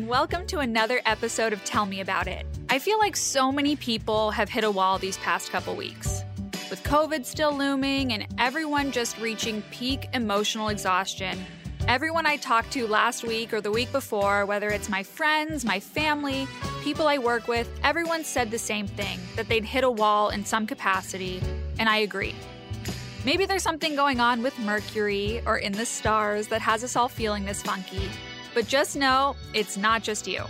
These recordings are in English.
and welcome to another episode of Tell Me About It. I feel like so many people have hit a wall these past couple weeks. With COVID still looming and everyone just reaching peak emotional exhaustion, everyone I talked to last week or the week before, whether it's my friends, my family, people I work with, everyone said the same thing that they'd hit a wall in some capacity, and I agree. Maybe there's something going on with Mercury or in the stars that has us all feeling this funky, but just know it's not just you.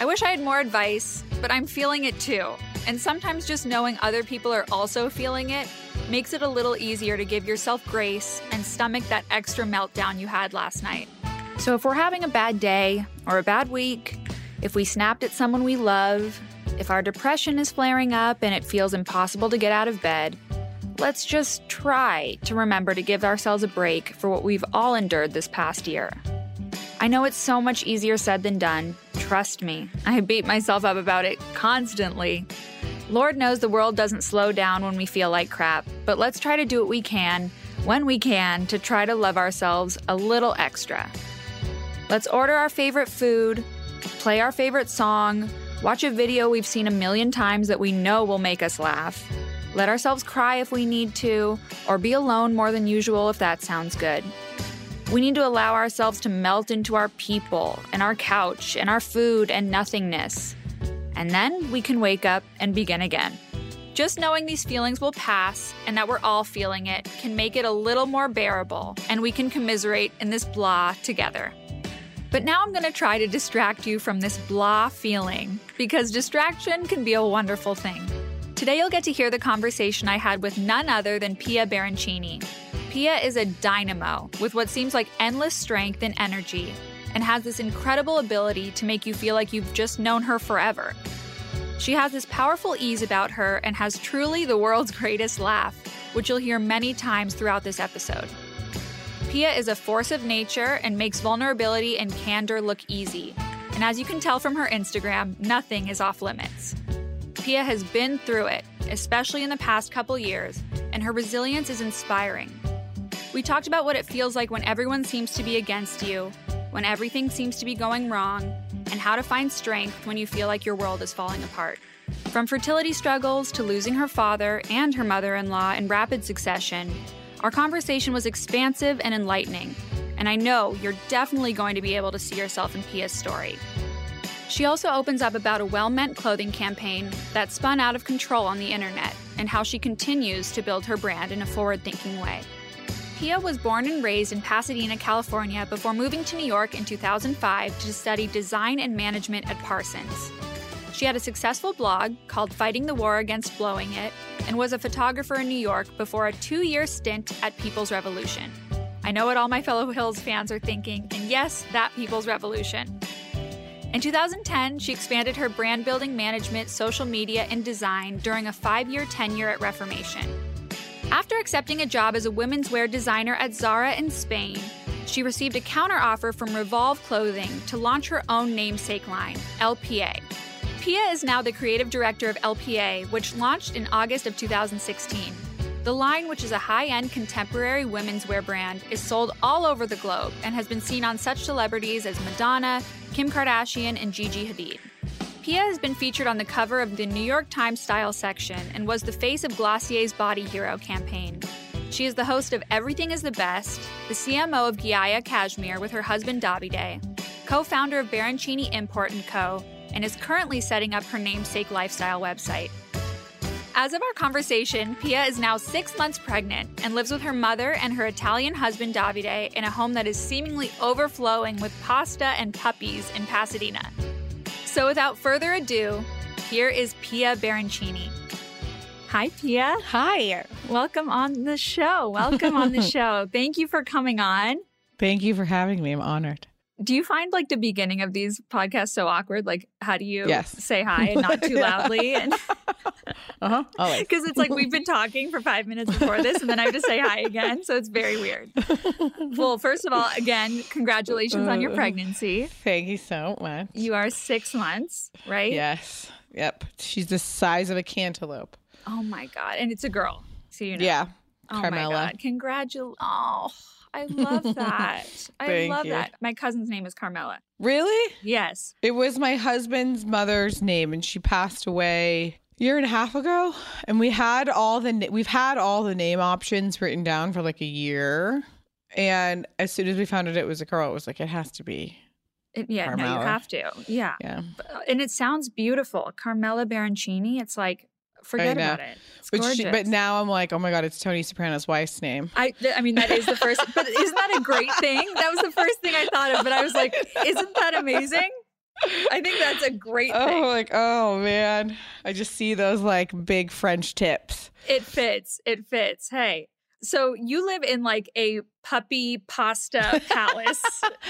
I wish I had more advice, but I'm feeling it too. And sometimes just knowing other people are also feeling it makes it a little easier to give yourself grace and stomach that extra meltdown you had last night. So if we're having a bad day or a bad week, if we snapped at someone we love, if our depression is flaring up and it feels impossible to get out of bed, let's just try to remember to give ourselves a break for what we've all endured this past year. I know it's so much easier said than done. Trust me, I beat myself up about it constantly. Lord knows the world doesn't slow down when we feel like crap, but let's try to do what we can, when we can, to try to love ourselves a little extra. Let's order our favorite food, play our favorite song, watch a video we've seen a million times that we know will make us laugh, let ourselves cry if we need to, or be alone more than usual if that sounds good. We need to allow ourselves to melt into our people and our couch and our food and nothingness. And then we can wake up and begin again. Just knowing these feelings will pass and that we're all feeling it can make it a little more bearable, and we can commiserate in this blah together. But now I'm going to try to distract you from this blah feeling because distraction can be a wonderful thing. Today, you'll get to hear the conversation I had with none other than Pia Baroncini. Pia is a dynamo with what seems like endless strength and energy, and has this incredible ability to make you feel like you've just known her forever. She has this powerful ease about her and has truly the world's greatest laugh, which you'll hear many times throughout this episode. Pia is a force of nature and makes vulnerability and candor look easy. And as you can tell from her Instagram, nothing is off limits. Pia has been through it, especially in the past couple years, and her resilience is inspiring. We talked about what it feels like when everyone seems to be against you, when everything seems to be going wrong, and how to find strength when you feel like your world is falling apart. From fertility struggles to losing her father and her mother in law in rapid succession, our conversation was expansive and enlightening, and I know you're definitely going to be able to see yourself in Pia's story. She also opens up about a well meant clothing campaign that spun out of control on the internet and how she continues to build her brand in a forward thinking way. Pia was born and raised in Pasadena, California, before moving to New York in 2005 to study design and management at Parsons. She had a successful blog called Fighting the War Against Blowing It and was a photographer in New York before a two year stint at People's Revolution. I know what all my fellow Hills fans are thinking, and yes, that People's Revolution. In 2010, she expanded her brand building management, social media, and design during a five year tenure at Reformation. After accepting a job as a women's wear designer at Zara in Spain, she received a counteroffer from Revolve Clothing to launch her own namesake line, LPA. Pia is now the creative director of LPA, which launched in August of 2016. The line, which is a high end contemporary women's wear brand, is sold all over the globe and has been seen on such celebrities as Madonna, Kim Kardashian, and Gigi Hadid. Pia has been featured on the cover of the New York Times Style section and was the face of Glossier's Body Hero campaign. She is the host of Everything is the Best, the CMO of Ghiaia Cashmere with her husband Davide, co founder of Baroncini Import & Co., and is currently setting up her namesake lifestyle website. As of our conversation, Pia is now six months pregnant and lives with her mother and her Italian husband Davide in a home that is seemingly overflowing with pasta and puppies in Pasadena. So without further ado, here is Pia Baroncini. Hi, Pia. Hi. Welcome on the show. Welcome on the show. Thank you for coming on. Thank you for having me. I'm honored. Do you find like the beginning of these podcasts so awkward? Like, how do you yes. say hi and not too loudly? And uh-huh. Because it's like we've been talking for five minutes before this, and then I have to say hi again. So it's very weird. well, first of all, again, congratulations on your uh, pregnancy. Thank you so much. You are six months, right? Yes. Yep. She's the size of a cantaloupe. Oh my god! And it's a girl, so you know. Yeah. Oh Carmela. my god! Congratulations. Oh. I love that. I love you. that. My cousin's name is Carmela. Really? Yes. It was my husband's mother's name, and she passed away a year and a half ago. And we had all the we've had all the name options written down for like a year. And as soon as we found out it was a girl, it was like it has to be. It- yeah, no, you have to. Yeah. Yeah. And it sounds beautiful. Carmela Baroncini. It's like, forget about it. But, she, but now I'm like, oh my god, it's Tony Soprano's wife's name. I, th- I mean, that is the first, but isn't that a great thing? That was the first thing I thought of, but I was like, isn't that amazing? I think that's a great Oh, thing. like oh man, I just see those like big French tips. It fits. It fits. Hey, so you live in like a puppy pasta palace,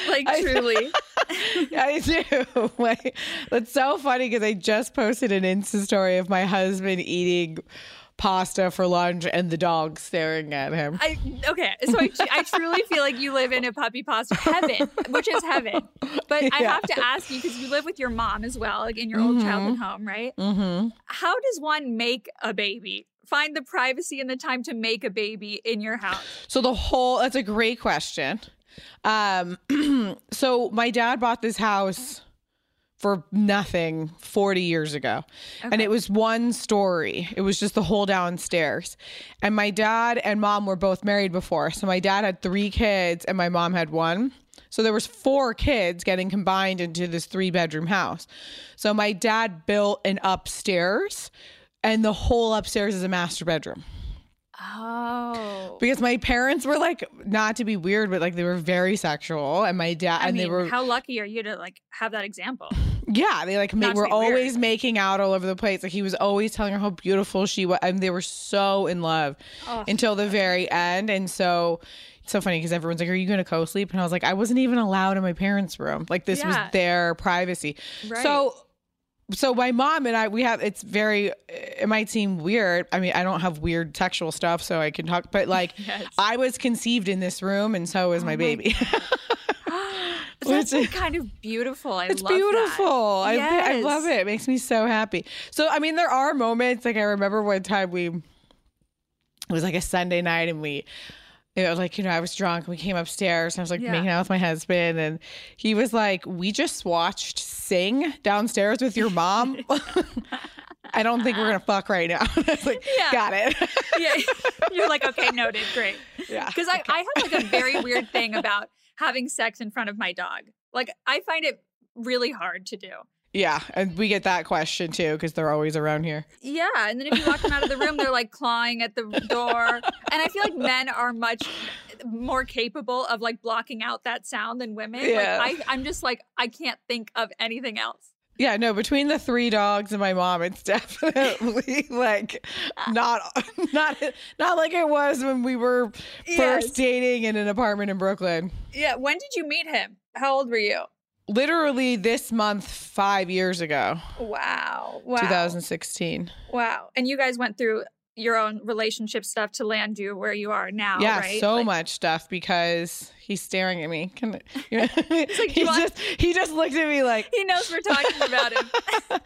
like I truly. I do. Like, that's so funny because I just posted an Insta story of my husband eating pasta for lunch and the dog staring at him. I okay, so I, I truly feel like you live in a puppy pasta heaven, which is heaven. But I have to ask you because you live with your mom as well, like in your old childhood home, right? Mm-hmm. How does one make a baby? Find the privacy and the time to make a baby in your house. So the whole that's a great question. Um, so my dad bought this house for nothing 40 years ago. And it was one story. It was just the whole downstairs. And my dad and mom were both married before. So my dad had 3 kids and my mom had one. So there was four kids getting combined into this three bedroom house. So my dad built an upstairs and the whole upstairs is a master bedroom Oh. because my parents were like not to be weird but like they were very sexual and my dad I and mean, they were how lucky are you to like have that example? yeah they like ma- were be weird. always making out all over the place like he was always telling her how beautiful she was and they were so in love Oh. until the very end and so it's so funny because everyone's like are you gonna co-sleep and i was like i wasn't even allowed in my parents room like this Yeah. was their privacy Right. so so my mom and I we have it's very it might seem weird. I mean, I don't have weird sexual stuff so I can talk but like Yes. I was conceived in this room and so was oh my my baby. That's like kind of beautiful. I it's love that. beautiful. I I love it. It makes me so happy. So I mean there are moments like I remember one time we it was like a Sunday night and we it was like, you know, I was drunk we came upstairs and I was like Yeah. making out with my husband and he was like, We just watched Sing downstairs with your mom. I don't think we're gonna fuck right now. I was like, Yeah. got it. Yeah, you're like okay, noted, great. yeah. Because I, I have like a very weird thing about having sex in front of my dog. Like I find it really hard to do. Yeah. And we get that question too, because they're always around here. Yeah, and then if you walk them out of the room, they're like clawing at the door. And I feel like men are much more capable of like blocking out that sound than women. Yeah. Like I, I'm just like I can't think of anything else. Yeah, no, between the three dogs and my mom, it's definitely like uh, not not not like it was when we were Yes. first dating in an apartment in Brooklyn. Yeah. When did you meet him? How old were you? Literally this month 5 years ago, Wow. Wow. 2016. Wow. And you guys went through your own relationship stuff to land you where you are now, yeah, right? so Like- much stuff because he's staring at me. Can you know, like, he just he just looked at me like He knows we're talking about him.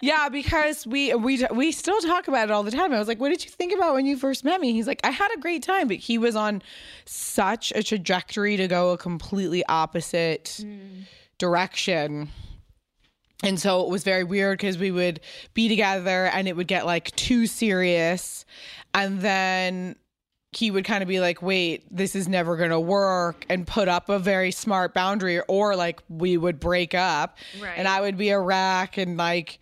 Yeah, because we we we still talk about it all the time. I was like, "What did you think about when you first met me?" He's like, "I had a great time," but he was on such a trajectory to go a completely opposite mm. Direction. And so it was very weird because we would be together and it would get like too serious. And then he would kind of be like, wait, this is never going to work and put up a very smart boundary, or like we would break up Right. and I would be a wreck and like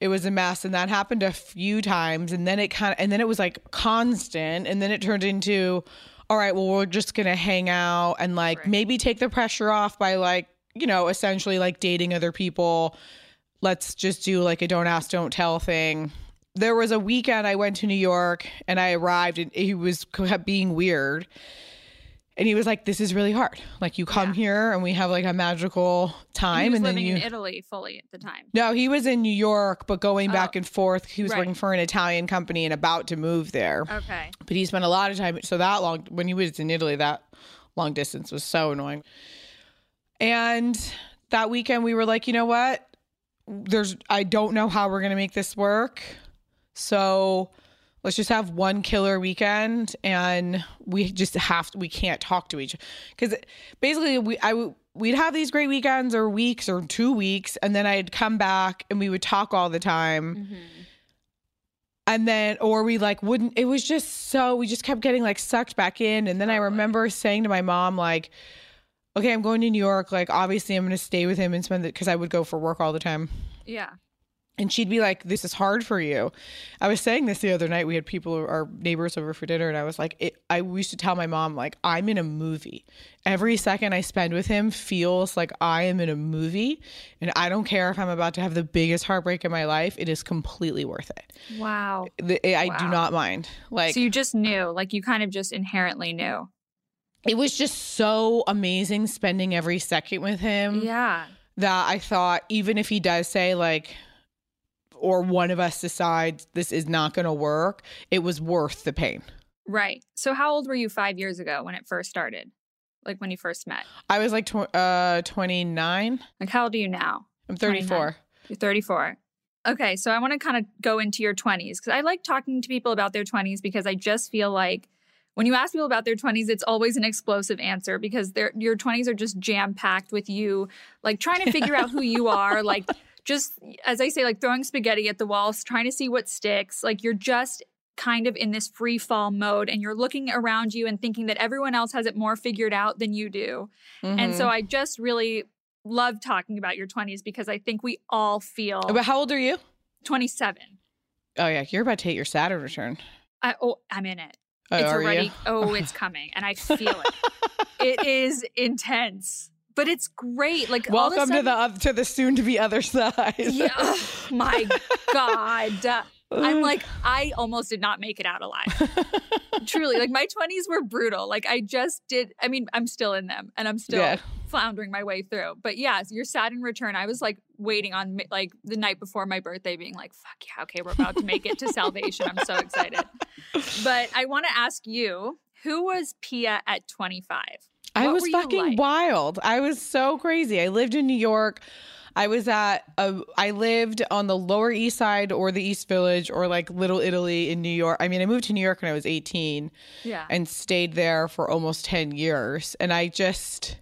it was a mess. And that happened a few times. And then it kind of, and then it was like constant. And then it turned into, all right, well, we're just going to hang out and like Right. maybe take the pressure off by like, you know, essentially like dating other people. Let's just do like a don't ask, don't tell thing. There was a weekend I went to New York and I arrived and he was kept being weird. And he was like, This is really hard. Like, you come Yeah. here and we have like a magical time. he was and then living you. in Italy fully at the time. No, he was in New York, but going oh. back Oh, and forth. He was right. working for an Italian company and about to move there. Okay. But he spent a lot of time. So that long, when he was in Italy, that long distance was so annoying. And that weekend, we were like, you know what? There's, I don't know how we're going to make this work. So let's just have one killer weekend and we just have to, we can't talk to each other. because basically we I we'd have these great weekends or weeks or two weeks and then I'd come back and we would talk all the time Mm-hmm. and then or we like wouldn't it was just so we just kept getting like sucked back in and then I remember saying to my mom like okay I'm going to New York like obviously I'm going to stay with him and spend it because I would go for work all the time Yeah. and she'd be like, "This is hard for you." I was saying this the other night. We had people, our neighbors, over for dinner, and I was like, it, "I used to tell my mom like I'm in a movie. Every second I spend with him feels like I am in a movie, and I don't care if I'm about to have the biggest heartbreak in my life. It is completely worth it. Wow. The- I do not mind. Like So you just knew, like you kind of just inherently knew. It was just so amazing spending every second with him. Yeah. that I thought even if he does say like or one of us decides this is not going to work, it was worth the pain. Right. So how old were you five years ago when it first started? Like when you first met? I was like tw- uh 29. Like how old are you now? I'm 34. You're 34. Okay, so I want to kind of go into your 20s because I like talking to people about their 20s because I just feel like when you ask people about their 20s, it's always an explosive answer because their your 20s are just jam packed with you like trying to figure out who you are, like just as I say, like throwing spaghetti at the walls, trying to see what sticks. Like you're just kind of in this free fall mode and you're looking around you and thinking that everyone else has it more figured out than you do. And so Mhm. I just really love talking about your 20s because I think we all feel But how old are you? 27. Oh yeah, you're about to hit your Saturn return. I, oh, I'm in it. Oh, it's already, you? oh, it's coming and I feel it. it is intense, but it's great. Like, all of a Welcome to the to the soon to be other side. Yeah. oh my God. I'm like, I almost did not make it out alive. Truly, like my 20s were brutal. Like I just did. I mean, I'm still in them and I'm still Yeah. floundering my way through. But yeah, your Saturn return, I was like waiting on like the night before my birthday, being like, fuck yeah, okay, we're about to make it to salvation. I'm so excited. But I want to ask you, who was Pia at 25? I What was fucking like? wild. I was so crazy. I lived in New York. I was at a, I lived on the Lower East Side or the East Village or like Little Italy in New York. I mean, I moved to New York when I was 18 Yeah. and stayed there for almost 10 years. And I just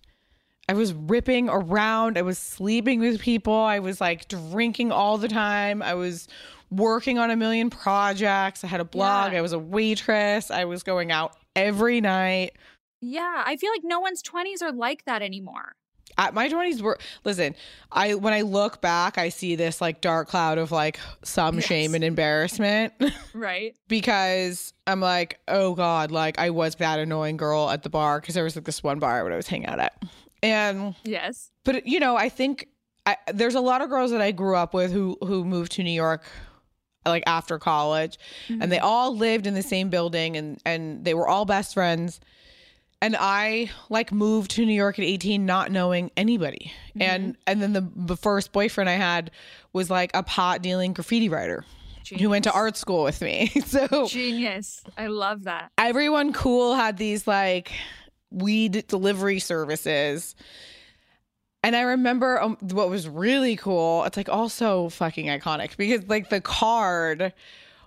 I was ripping around. I was sleeping with people. I was like drinking all the time. I was working on a million projects. I had a blog. Yeah. I was a waitress. I was going out every night. yeah. I feel like no one's 20s are like that anymore. at my 20s were listen i when i look back i see this like dark cloud of like some Yes. shame and embarrassment Right. because i'm like oh god like i was that annoying girl at the bar because there was like this one bar when i was hanging out at and Yes. but you know i think I, there's a lot of girls that i grew up with who who moved to new york like after college. And they mm-hmm. all lived in the same building and and they were all best friends. And i like moved to new york at 18 not knowing anybody. Mm-hmm. And and then the, the first boyfriend i had was like a pot dealing graffiti writer who went to art school with me. So Genius. I love that. everyone cool had these like weed delivery services. And I remember um, what was really cool. It's like also fucking iconic because like the card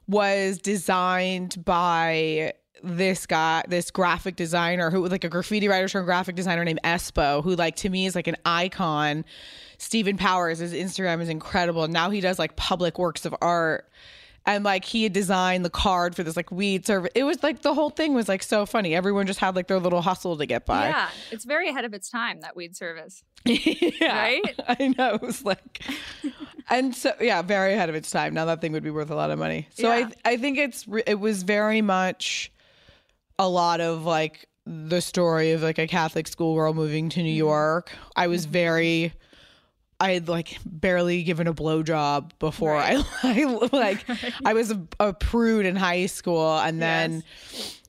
was designed by this guy, this graphic designer who was like a graffiti writer turned graphic designer named Espo, who like to me is like an icon. Stephen Powers, his Instagram is incredible. Now he does like public works of art. And like he had designed the card for this like weed service. It was like the whole thing was like so funny. Everyone just had like their little hustle to get by. Yeah. It's very ahead of its time, that weed service. yeah. Right? I know. It was like, and so, yeah, very ahead of its time. Now that thing would be worth a lot of money. So Yeah. I, I think it's, it was very much a lot of like the story of like a Catholic schoolgirl moving to New Mm-hmm. York. I was very, I had like barely given a blowjob before Right. I, I like, I was a, a prude in high school and then,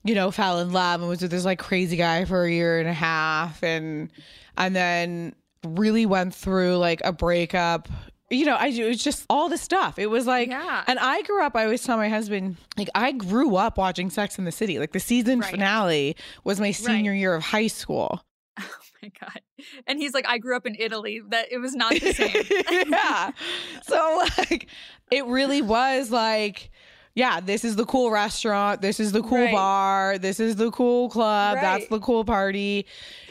you know, fell in love and was with this like crazy guy for a year and a half and and then really went through like a breakup. You know, I it was just all the stuff. It was like Yeah. and I grew up, I always tell my husband, like I grew up watching Sex in the City. Like the season Right. finale was my senior Right. year of high school. Oh my God. And he's like, I grew up in Italy. That it was not the same. yeah. So like it really was like yeah, this is the cool restaurant, this is the cool Right. bar, this is the cool club, that's the cool party.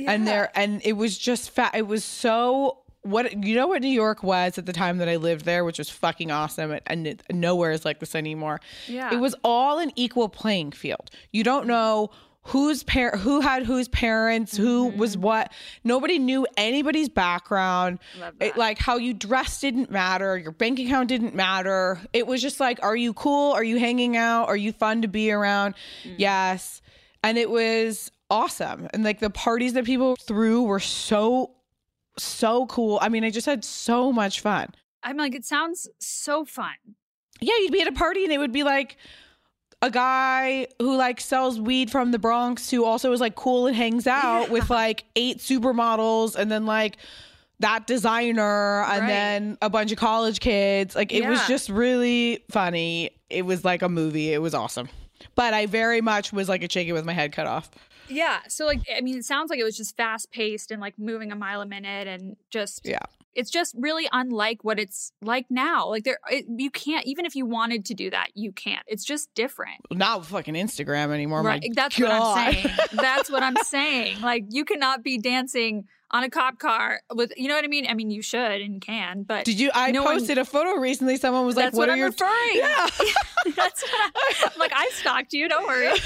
And there and it was just fat it was so what you know what New York was at the time that I lived there, which was fucking awesome and, and it, nowhere is like this anymore. Yeah. It was all an equal playing field. You don't mm-hmm. know who's par- who had whose parents, who Mm-hmm. was what. Nobody knew anybody's background. It, like how you dressed didn't matter, your bank account didn't matter. It was just like, are you cool? Are you hanging out? Are you fun to be around? Mm. Yes. And it was awesome. And like the parties that people threw were so so cool. I mean, I just had so much fun. I'm like, it sounds so fun. Yeah, you'd be at a party and it would be like a guy who like sells weed from the Bronx who also is like cool and hangs out with like eight supermodels and then like that designer and Right. then a bunch of college kids. Like it was just really funny. It was like a movie. It was awesome. But I very much was like a chicken with my head cut off. Yeah. So like, I mean, it sounds like it was just fast paced and like moving a mile a minute and just Yeah. It's just really unlike what it's like now. Like there, it, you can't even if you wanted to do that, you can't. It's just different. Not fucking Instagram anymore. right. My That's God. what I'm saying. That's what I'm saying. Like you cannot be dancing on a cop car with, you know what I mean? I mean, you should and can, but Did you? I No one- posted a photo recently. Someone was like, "What, what, are I'm your?" referring. Yeah. that's what I, I'm like. I stalked you. Don't worry.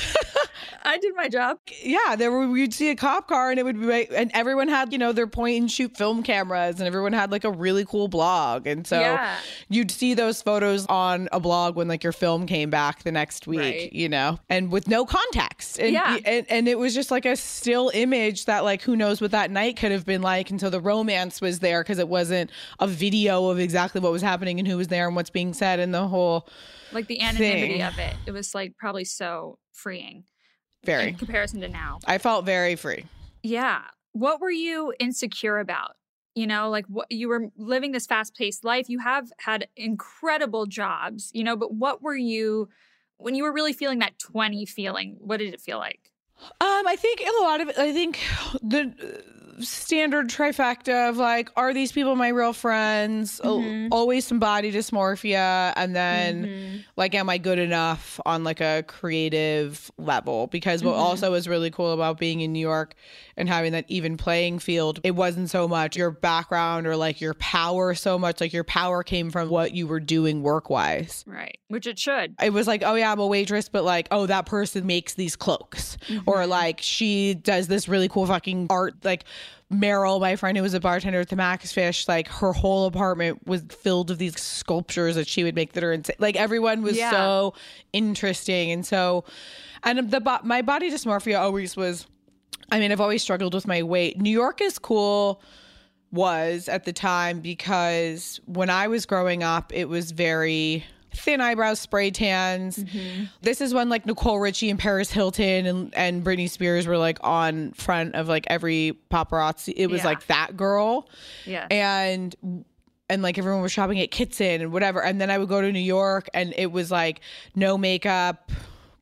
I did my job. yeah, there were you'd see a cop car and it would be and everyone had you know their point and shoot film cameras and everyone had like a really cool blog and so Yeah. you'd see those photos on a blog when like your film came back the next week, Right. you know, and with no context, and, Yeah. and and it was just like a still image that like who knows what that night could have been like, and so the romance was there because it wasn't a video of exactly what was happening and who was there and what's being said and the whole Like the anonymity Thing. of it. It was like probably so freeing very. in comparison to now. I felt very free. Yeah. What were you insecure about? You know, like what you were living this fast paced life. You have had incredible jobs, you know, but what were you when you were really feeling that 20 feeling? What did it feel like? Um, I think a lot of it. I think the standard trifecta of like, are these people my real friends? Al- Mhm. Always some body dysmorphia, and then Mhm. like, am I good enough on like a creative level? Because what Mhm. also was really cool about being in New York and having that even playing field, it wasn't so much your background or like your power so much. Like your power came from what you were doing work wise. Right. Which it should. It was like, oh yeah, I'm a waitress, but like, oh, that person makes these cloaks. Or like she does this really cool fucking art. Like Meryl, my friend who was a bartender at the Max Fish, like her whole apartment was filled with these sculptures that she would make that are insane. Like everyone was Yeah. so interesting. And so and the my body dysmorphia always was I mean, I've always struggled with my weight. New York is cool was at the time because when I was growing up, it was very thin eyebrows, spray tans. Mm-hmm. This is when like Nicole Richie and Paris Hilton and, and Britney Spears were like on front of like every paparazzi. It was Yeah. like that girl Yeah. and and like everyone was shopping at Kitson and whatever. And then I would go to New York and it was like no makeup,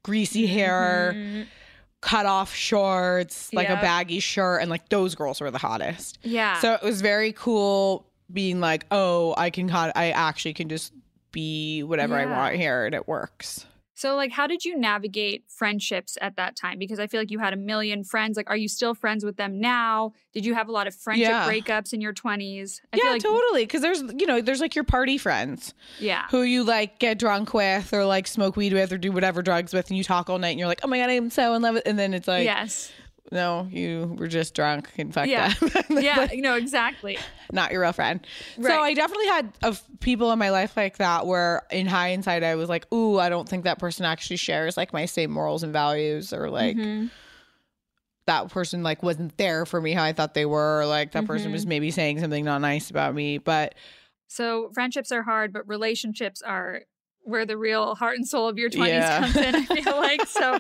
greasy mm-hmm. hair, cut off shorts, like Yep. a baggy shirt, and like those girls were the hottest. yeah. So it was very cool being like, oh, I can I actually can just be whatever I want here and it works. So, like, how did you navigate friendships at that time? Because I feel like you had a million friends. Like, are you still friends with them now? Did you have a lot of friendship Yeah. breakups in your 20s? I yeah, feel like, totally. Because there's, you know, there's like your party friends Yeah. who you like get drunk with or like smoke weed with or do whatever drugs with, and you talk all night and you're like, oh my God, I'm so in love with, and then it's like, yes. No, you were just drunk and fucked Yeah. up. Yeah. You know, exactly. not your real friend. So I definitely had of people in my life like that where in hindsight I was like, ooh, I don't think that person actually shares like my same morals and values or like Mhm. that person like wasn't there for me how I thought they were or like that person Mhm. was maybe saying something not nice about me. But So, friendships are hard, but relationships are where the real heart and soul of your 20s Yeah. comes in, I feel like. So,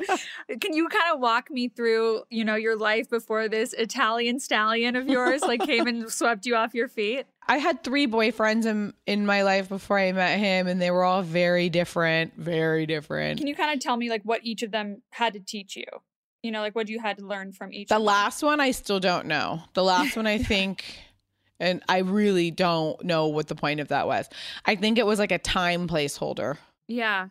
can you kind of walk me through, you know, your life before this Italian stallion of yours like came and swept you off your feet? I had three boyfriends in in my life before I met him and they were all very different, very different. Can you kind of tell me like what each of them had to teach you? You know, like what you had to learn from each. The of them? last one I still don't know. The last one I think and I really don't know what the point of that was. I think it was like a time placeholder. Yeah.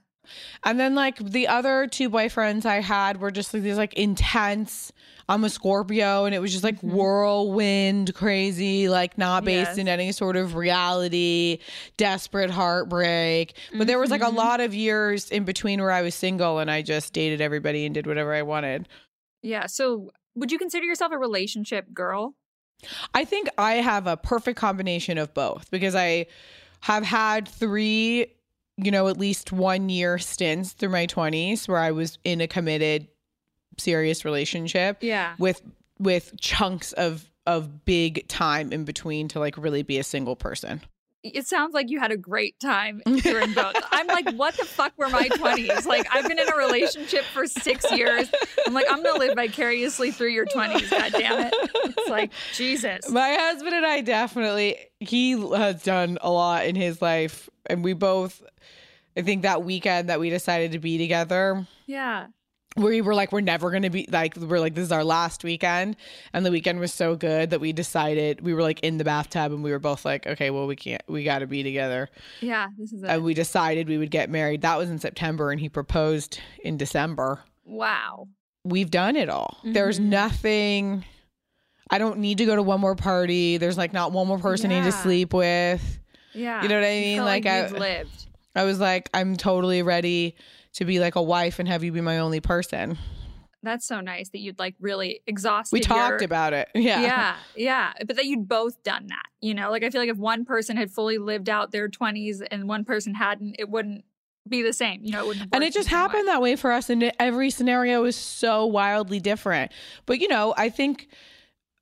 And then like the other two boyfriends I had were just like these like intense. I'm a Scorpio and it was just like mm-hmm. whirlwind crazy, like not based Yes. in any sort of reality, desperate heartbreak. But there was like a mm-hmm. lot of years in between where I was single and I just dated everybody and did whatever I wanted. Yeah. So would you consider yourself a relationship girl? I think I have a perfect combination of both because I have had three, you know, at least one year stints through my 20s where I was in a committed serious relationship Yeah. with with chunks of of big time in between to like really be a single person. It sounds like you had a great time during both. I'm like, what the fuck were my 20s? Like, I've been in a relationship for six years. I'm like, I'm going to live vicariously through your 20s. God damn it. It's like, Jesus. My husband and I definitely he has done a lot in his life and we both I think that weekend that we decided to be together Yeah. We were like we're never going to be like we're like this is our last weekend and the weekend was so good that we decided we were like in the bathtub and we were both like okay well we can't we got to be together Yeah. This is it. and we decided we would get married that was in September and he proposed in December wow. we've done it all there's Mhm. nothing I don't need to go to one more party there's like not one more person I need to sleep with Yeah. You know what I mean? Like, like, I- lived. I was like I'm totally ready to be like a wife and have you be my only person That's so nice that you'd like really exhausted. we talked your- about it yeah yeah, yeah. But that you'd both done that. You know, like I feel like if one person had fully lived out their 20s and one person hadn't, it wouldn't be the same. You know, it wouldn't. and it just same way. happened that way for us and every scenario is so wildly different but you know i think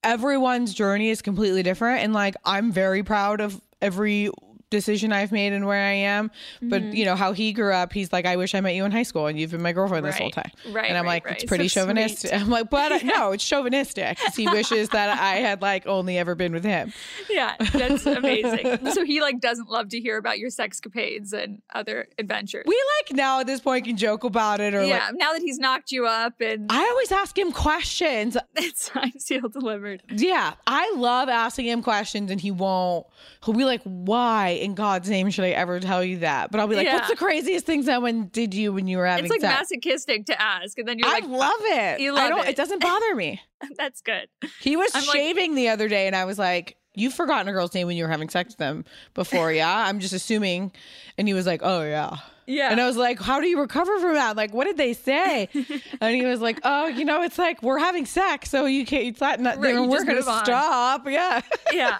everyone's journey is completely different and like i'm very proud of every decision i've made and where i am but Mhm. you know how he grew up he's like i wish i met you in high school and you've been my girlfriend this whole time Right. and i'm right, like right. it's pretty So chauvinistic sweet. i'm like but no it's chauvinistic he wishes that i had like only ever been with him Yeah, that's amazing. so he like doesn't love to hear about your sexcapades and other adventures. we like now at this point can joke about it or yeah, like now that he's knocked you up and i always ask him questions it's signed, sealed, delivered. Yeah, I love asking him questions and he won't. He'll be like, "Why in God's name should I ever tell you that?" But I'll be like, "What's the craziest thing someone did you when you were having sex? It's like sex?" masochistic to ask, and then you're I like, love it. You I don't. it. It doesn't bother me. "That's good." He was I'm like- shaving the other day, and I was like, "You've forgotten a girl's name when you were having sex with them before, yeah?" I'm just assuming, and he was like, "Oh yeah." Yeah, And I was like, "How do you recover from that? Like, what did they say?" and he was like, "Oh, you know, it's like we're having sex, so you can't. It's not. Right, we're just gonna stop. Yeah." yeah.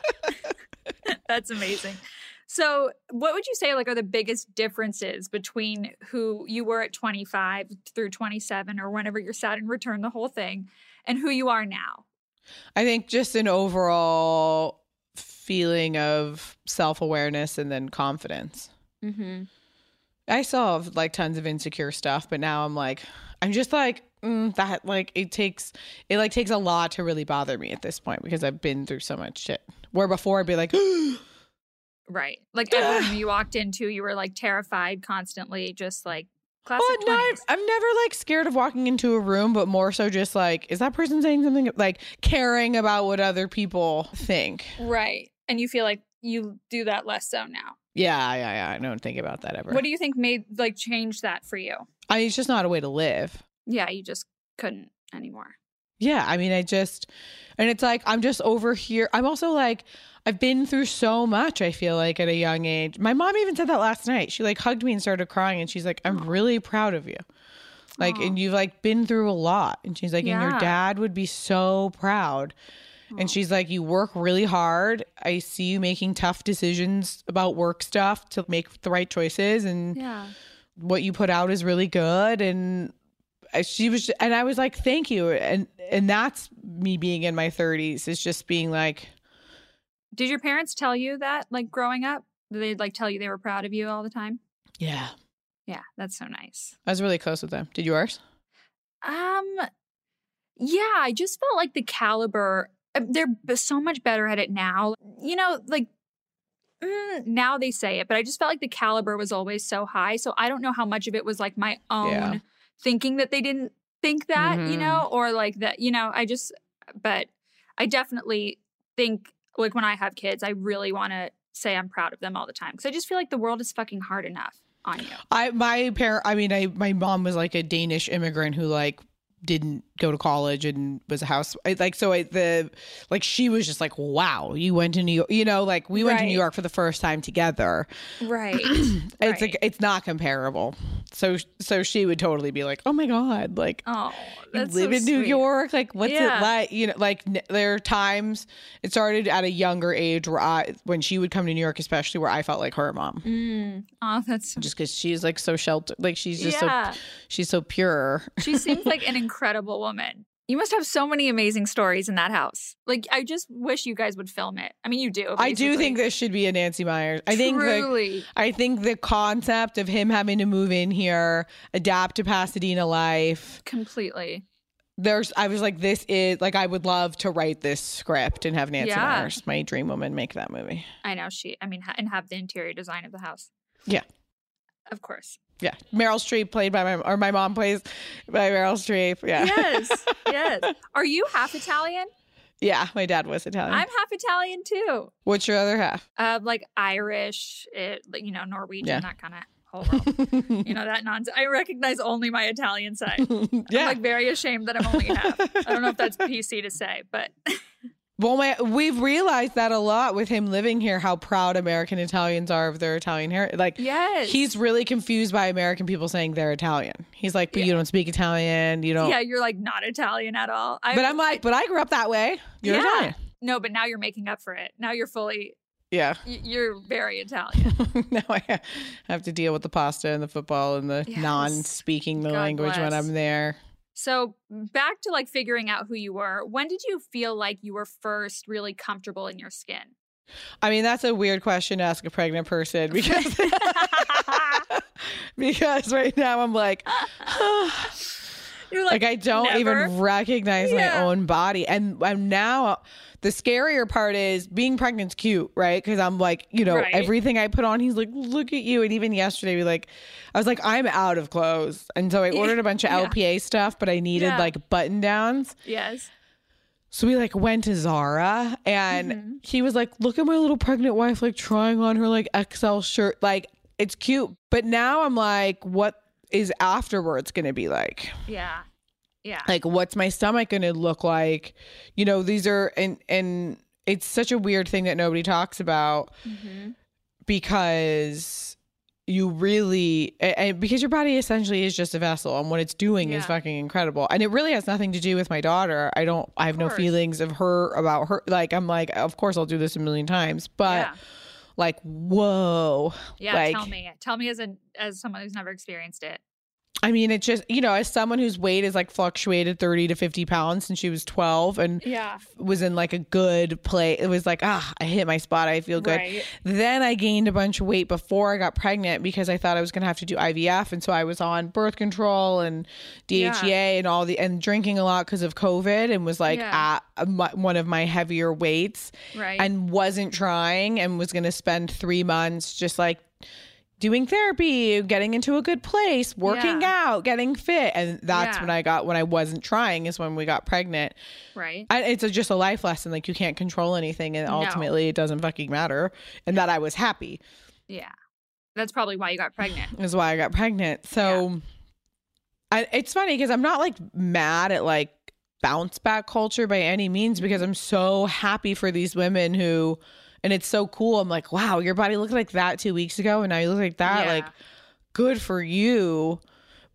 That's amazing. So, what would you say like are the biggest differences between who you were at 25 through 27 or whenever your and returned the whole thing and who you are now? I think just an overall feeling of self awareness and then confidence. Mm-hmm. I still have like tons of insecure stuff, but now I'm like, I'm just like mm, that. Like it takes, it like takes a lot to really bother me at this point because I've been through so much shit. Where before I'd be like, Right. Like every room you walked into, you were like terrified constantly, just like classic Well, no, I'm, 20s. I'm never like scared of walking into a room, but more so just like, is that person saying something like caring about what other people think? Right. And you feel like you do that less so now. Yeah, yeah, yeah. I don't think about that ever. What do you think made like change that for you? I mean, it's just not a way to live. Yeah, you just couldn't anymore. Yeah, I mean, I just, and it's like, I'm just over here. I'm also like, I've been through so much, I feel like at a young age. My mom even said that last night. She like hugged me and started crying, and she's like, I'm oh. really proud of you. Like, Aw. and you've like been through a lot. And she's like, and your dad would be so proud. And she's like, you work really hard. I see you making tough decisions about work stuff to make the right choices. And Yeah. what you put out is really good and she was and I was like thank you and and that's me being in my 30s is just being like Did your parents tell you that, like growing up? Did they like tell you they were proud of you all the time? yeah Yeah, that's so nice. I was really close with them did yours Um, yeah, I just felt like the caliber. uh, They're so much better at it now. You know, like mm, now they say it, but I just felt like the caliber was always so high. So I don't know how much of it was like my own Yeah. Thinking that they didn't think that, you Mhm. know, or like that, you know. I just, but I definitely think like when I have kids, I really want to say I'm proud of them all the time because I just feel like the world is fucking hard enough. on you. I my parent. I mean, I my mom was like a Danish immigrant who like didn't go to college and was a house I- like so I, the like she was just like wow you went to new york you know like we went to new york for the first time together Right. it's like it's not comparable so so she would totally be like oh my god like oh, you that's live so in New. York. Like, what's Yeah. it like? You know, like n- there are times it started at a younger age where I, when she would come to New York, especially where I felt like her mom, Mm. Oh, that's just because she's like so sheltered. Like she's just yeah. so she's so pure. she seems like an incredible woman. You must have so many amazing stories in that house. Like, I just wish you guys would film it. I mean, you do. I do think this should be a Nancy Meyers. I think Truly. I think the concept of him having to move in here, adapt to Pasadena life. completely. There's, I was like, this is like, I would love to write this script and have Nancy Yeah. Meyers, my dream woman, make that movie. I know she. I mean, ha- and have the interior design of the house. Yeah. Of course. Yeah, Meryl Streep played by my or my mom plays by Meryl Streep. Yeah, Yes. yes. Are you half Italian? yeah. My dad was Italian. I'm half Italian too. What's your other half? Uh, like Irish, it, you know, Norwegian, Yeah. that kind of whole world. you know, that nonsense. I recognize only my Italian side. yeah. I'm like very ashamed that I'm only half. I don't know if that's PC to say, but well, my, we've realized that a lot with him living here. How proud American Italians are of their Italian heritage. Like, yes. he's really confused by American people saying they're Italian. He's like, but you don't speak Italian. You don't. Yeah, you're like not Italian at all. I, But I'm like, but I grew up that way. You're Yeah. Italian. no, but now you're making up for it. Now you're fully, Yeah. y- you're very Italian. now I have to deal with the pasta and the football and the Yes. non-speaking the God language when. I'm there. So back to like figuring out who you were. When did you feel like you were first really comfortable in your skin? I mean, that's a weird question to ask a pregnant person because because right now I'm like, You're like, I don't never? even recognize Yeah. my own body, and I'm now. The scarier part is being pregnant's cute, right? Because I'm like, you know, Right. everything I put on, he's like, look at you. And even yesterday, we like, I was like, I'm out of clothes, and so I ordered a bunch of Yeah. LPA stuff, but I needed Yeah. like button downs. yes. So we like went to Zara and Mhm. he was like, look at my little pregnant wife like trying on her like XL shirt. Like it's cute. But now I'm like, what is afterwards going to be like? Yeah. Yeah. Like what's my stomach going to look like? You know, these are and and it's such a weird thing that nobody talks about Mhm. because you really and because your body essentially is just a vessel and what it's doing is fucking incredible and it really has nothing to do with my daughter i don't i have no feelings of her about her like i'm like of course i'll do this a million times but yeah. Like whoa Yeah. like tell me. Tell me as a as someone who's never experienced it. I mean it just you know as someone whose weight is like fluctuated 30 to 50 pounds since she was 12 and Yeah. was in like a good play it was like ah i hit my spot i feel good Right. Then I gained a bunch of weight before I got pregnant because I thought I was going to have to do IVF, and so I was on birth control and DHEA Yeah. and all the and drinking a lot because of COVID, and was like Yeah. at one of my heavier weights, Right. and wasn't trying, and was going to spend three months just like doing therapy, getting into a good place, working Yeah. out, getting fit, and that's Yeah. when I got when I wasn't trying is when we got pregnant. right. I, it's a, just a life lesson. Like you can't control anything, and No. ultimately it doesn't fucking matter. And that I was happy yeah. That's probably why you got pregnant. is why I got pregnant. So I, it's funny because I'm not like mad at like bounce back culture by any means because mm-hmm. I'm so happy for these women who, and it's so cool. I'm like, wow, your body looked like that two weeks ago, and now you look like that. Yeah. Like, good for you.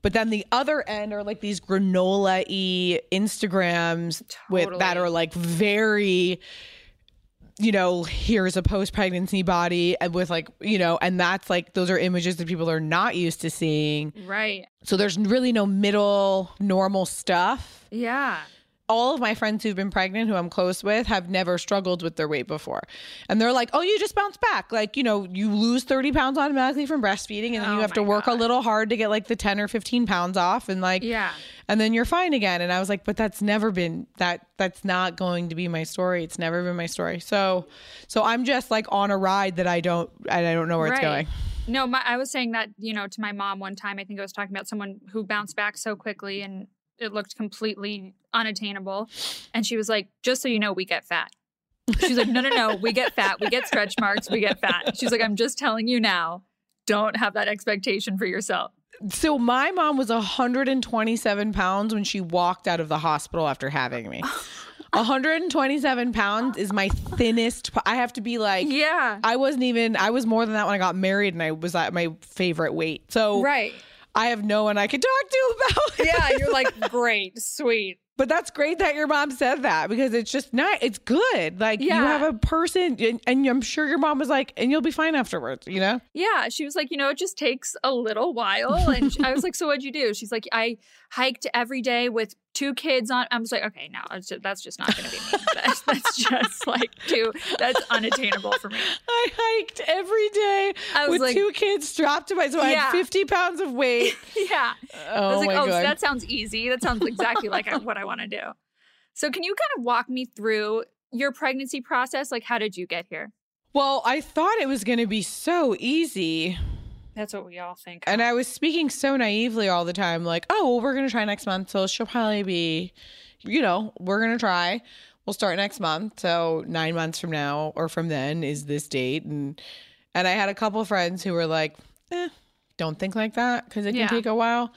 But then the other end are like these granola y Instagrams with that are like very, you know, here's a post pregnancy body and with like, you know, and that's like those are images that people are not used to seeing. Right. So there's really no middle normal stuff. Yeah. All of my friends who've been pregnant, who I'm close with, have never struggled with their weight before. And they're like, oh, you just bounce back. Like, you know, you lose 30 pounds automatically from breastfeeding, and then Oh you have to work a little hard to get like the 10 or 15 pounds off. And like, Yeah. and then you're fine again. And I was like, but that's never been that that's not going to be my story. It's never been my story. So so I'm just like on a ride that I don't I don't know where it's going. No, my, I was saying that, you know, to my mom one time. I think I was talking about someone who bounced back so quickly and it looked completely unattainable. And she was like, just so you know, we get fat. She's like, no, no, no, we get fat. We get stretch marks. We get fat. She's like, I'm just telling you now. don't have that expectation for yourself. So my mom was 127 pounds when she walked out of the hospital after having me. 127 pounds is my thinnest. I have to be like, Yeah. I wasn't even. I was more than that when I got married, and I was at my favorite weight. So Right. I have no one I could talk to about. it. Yeah, you're like, great, sweet. But that's great that your mom said that because it's just not. It's good. Like you have a person, and, and I'm sure your mom was like, and you'll be fine afterwards. You know. Yeah, she was like, you know, it just takes a little while. And I was like, so what'd you do? She's like, I hiked every day with two kids on. I was like, okay, no, it's ju- that's just not going to be me. That's, that's just like too, that's unattainable for me. I hiked every day I was with like- two kids strapped to my. So I had 50 pounds of weight. Yeah. Oh I was oh like, my oh, so god. that sounds easy. That sounds exactly like I, what I want to do. So can you kind of walk me through your pregnancy process? Like, how did you get here? well, I thought it was going to be so easy. That's what we all think. And I was speaking so naively all the time, like, oh, well, we're going to try next month. So she'll probably be, you know, we're going to try. We'll start next month. So nine months from now or from then is this date. And, and I had a couple friends who were like, eh, don't think like that because it can Yeah. take a while.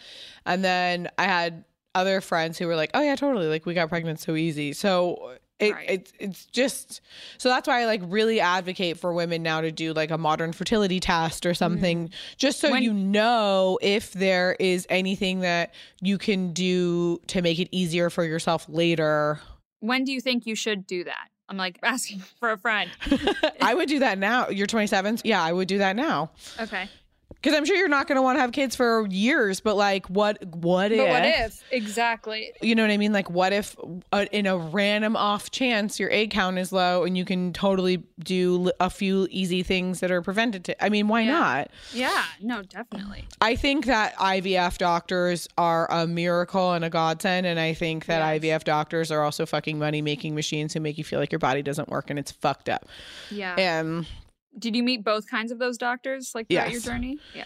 And then I had other friends who were like, oh, yeah, totally. Like, we got pregnant so easy. So it, Right. it's it's just so that's why I like really advocate for women now to do like a modern fertility test or something, mm-hmm. just so. When- you know if there is anything that you can do to make it easier for yourself later. when do you think you should do that? I'm like asking for a friend. I would do that now. You're 27, yeah, I would do that now Okay. Because I'm sure you're not going to want to have kids for years. But like, what what if? But what if? Exactly. You know what I mean? Like, what if uh, in a random off chance your egg count is low and you can totally do a few easy things that are preventative? I mean, why Yeah. not? Yeah. No, definitely. I think that IVF doctors are a miracle and a godsend. And I think that Yes. IVF doctors are also fucking money making machines who make you feel like your body doesn't work and it's fucked up. Yeah. And Did you meet both kinds of those doctors like throughout your journey? Yeah.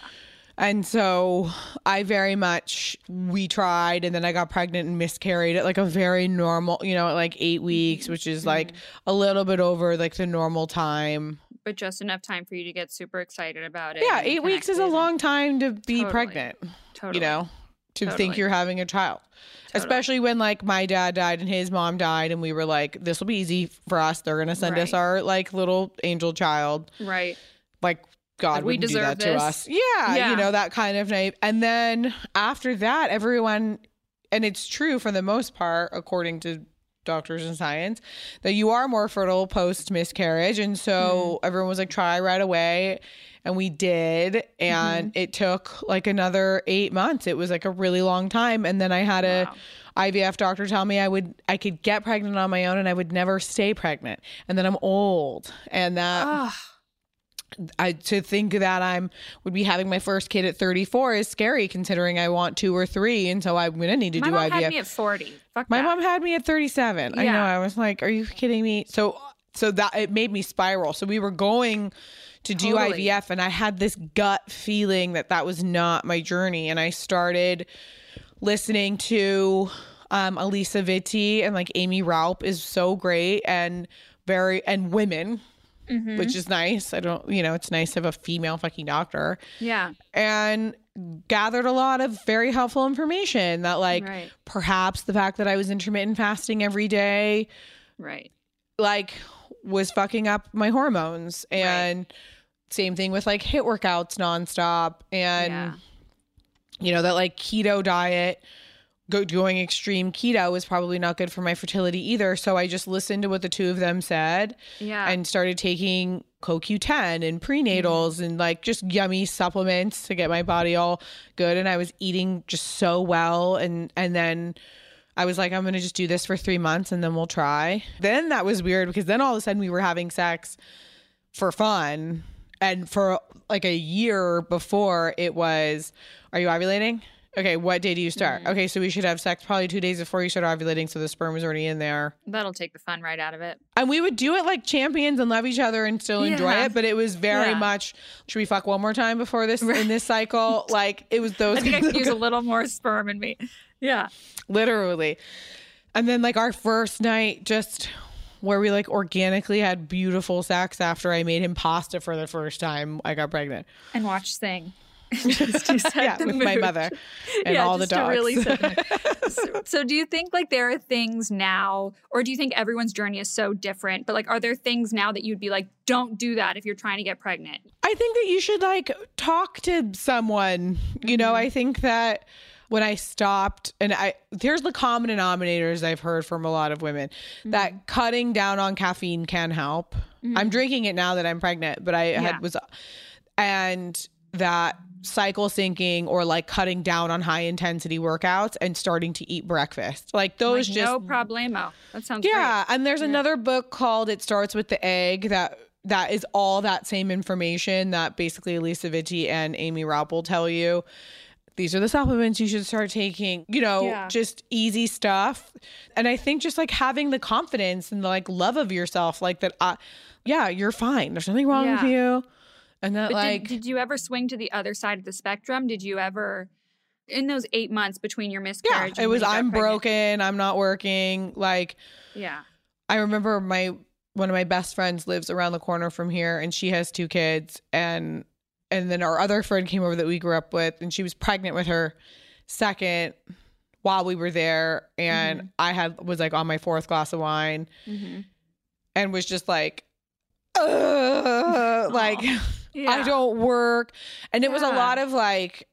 And so I very much we tried and then I got pregnant and miscarried at like a very normal, you know, at like 8 mm-hmm. weeks, which is like mm-hmm. a little bit over like the normal time. But just enough time for you to get super excited about it. Yeah, 8 weeks is a long time to be Totally. pregnant, Totally. you know, to think you're having a child. Especially when like my dad died and his mom died and we were like this will be easy for us. They're going to send us our like little angel child. Right. like God we wouldn't do deserve that to this. us. Yeah, Yeah. you know that kind of name. And then after that, everyone, and it's true for the most part, according to doctors and science, that you are more fertile post miscarriage. And so Hmm. everyone was like, try right away. And we did. And Mm-hmm. it took like another eight months. It was like a really long time. And then I had a Wow. IVF doctor tell me I would I could get pregnant on my own and I would never stay pregnant. And then I'm old. And that Ah, I to think that I'm would be having my first kid at 34 is scary considering I want two or three, and so I'm gonna need to my do mom IVF. had me at 40. Fuck my that. mom had me at 37. I know. I was like, "Are you kidding me?" So so that it made me spiral. So we were going to do Totally. IVF, and I had this gut feeling that that was not my journey, and I started listening to um, Alisa Vitti and like Aimee Raupp is so great and very and women. Mm-hmm. Which is nice. I don't, you know, it's nice to have a female fucking doctor Yeah. and gathered a lot of very helpful information that, like, Right. perhaps the fact that I was intermittent fasting every day, Right. like, was fucking up my hormones. And same thing with like HIIT workouts nonstop. And, yeah. you know, that like keto diet, go, going extreme keto was probably not good for my fertility either. So I just listened to what the two of them said Yeah. and started taking CoQ10 and prenatals and like just yummy supplements to get my body all good. And I was eating just so well. And, and then I was like, I'm going to just do this for three months and then we'll try. Then that was weird because then all of a sudden we were having sex for fun. And for like a year before, it was, Are you ovulating? Okay, what day do you start? Mm. Okay, so we should have sex probably two days before you start ovulating, so the sperm is already in there. That'll take the fun right out of it. And we would do it like champions and love each other and still enjoy it, but it was very Yeah. much. Should we fuck one more time before this in this cycle? Like it was those I think I could use a little more sperm in me. Yeah. literally. And then like our first night just where we like organically had beautiful sex after I made him pasta for the first time I got pregnant. And watched Sing. just to set yeah, the with my mother and Yeah, all the dogs. really mood. so, so do you think like there are things now or do you think everyone's journey is so different but like are there things now that you'd be like don't do that if you're trying to get pregnant I think that you should like talk to someone. You know, I mm-hmm. think that when I stopped, and I there's the common denominators I've heard from a lot of women that mm-hmm. cutting down on caffeine can help. I'm mm-hmm. drinking it now that I'm pregnant, but I Yeah. had was, and that cycle syncing or like cutting down on high intensity workouts and starting to eat breakfast, like those Like, just no problemo that sounds yeah, and there's another book called "It Starts with the Egg" that that is all that same information that basically Lisa Vitti and Aimee Raupp tell you. These are the supplements you should start taking. You know, Yeah. just easy stuff. And I think just like having the confidence and the like love of yourself, like that. I, yeah, you're fine. There's nothing wrong with you. And that But like did, did you ever swing to the other side of the spectrum? Did you ever, in those eight months between your miscarriage? yeah, it was when you got I'm broken. I'm not working. Like Yeah. I remember my one of my best friends lives around the corner from here and she has two kids and and then our other friend came over that we grew up with and she was pregnant with her second while we were there and I had was like on my fourth glass of wine hmm and was just like Ugh, like I don't work. And it was a lot of like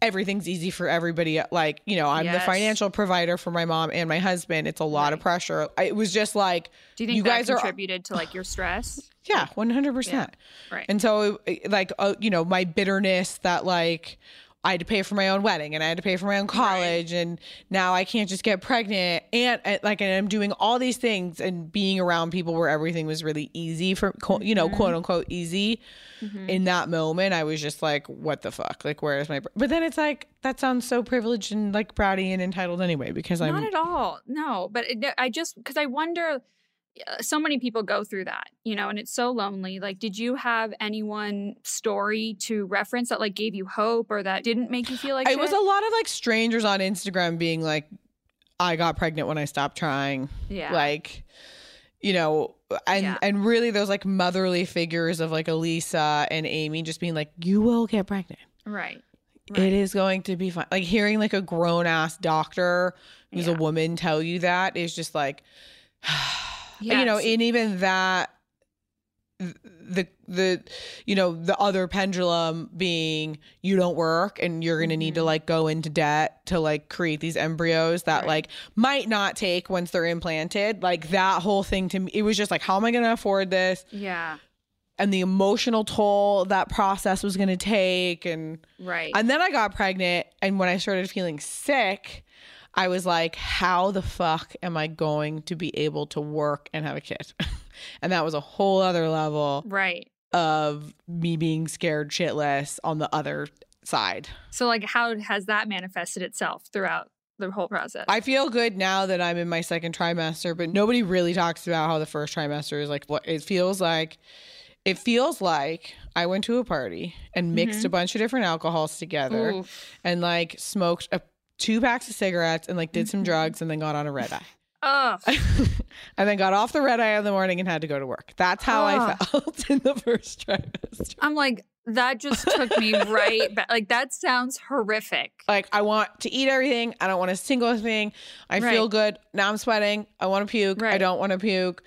everything's easy for everybody like you know i'm the financial provider for my mom and my husband. It's a lot of pressure. I- it was just like Do you think you that guys are- contributed to like your stress? yeah 100% Right. and so like uh, you know my bitterness that like i had to pay for my own wedding and i had to pay for my own college and now i can't just get pregnant and, and like and i'm doing all these things and being around people where everything was really easy for quote- you Mm-hmm. know quote unquote easy in that moment i was just like what the fuck like where is my but then it's like that sounds so privileged and like proudy and entitled anyway because i'm Not at all. No, but it, I just because I wonder. Uh, So many people go through that, you know, and it's so lonely. Like, did you have anyone story to reference that like gave you hope or that didn't make you feel like it was a lot of like strangers on instagram being like i got pregnant when i stopped trying yeah, like you know and Yeah. and really those like motherly figures of like alisa and amy just being like you will get pregnant right, it right. is going to be fine like hearing like a grown-ass doctor who's a woman tell you that is just like you know and even that the the you know the other pendulum being you don't work and you're going to need to Mhm. like go into debt to like create these embryos that Right. like might not take once they're implanted like that whole thing to me it was just like how am i going to afford this yeah, and the emotional toll that process was going to take and right. and then i got pregnant and when i started feeling sick i was like how the fuck am i going to be able to work and have a kid and that was a whole other level right. of me being scared shitless on the other side So, like, how has that manifested itself throughout the whole process? i feel good now that i'm in my second trimester but nobody really talks about how the first trimester is like what it feels like it feels like i went to a party and mixed mm-hmm. a bunch of different alcohols together Oof. and like smoked a, two packs of cigarettes and like did some mm-hmm. drugs and then got on a red eye. Ugh. and then got off the red eye in the morning and had to go to work. That's how I felt in the first trimester. I'm like, that just took me right back. Like, that sounds horrific. Like I want to eat everything. I don't want a single thing. I feel good. Now I'm sweating. I want to puke. I don't want to puke.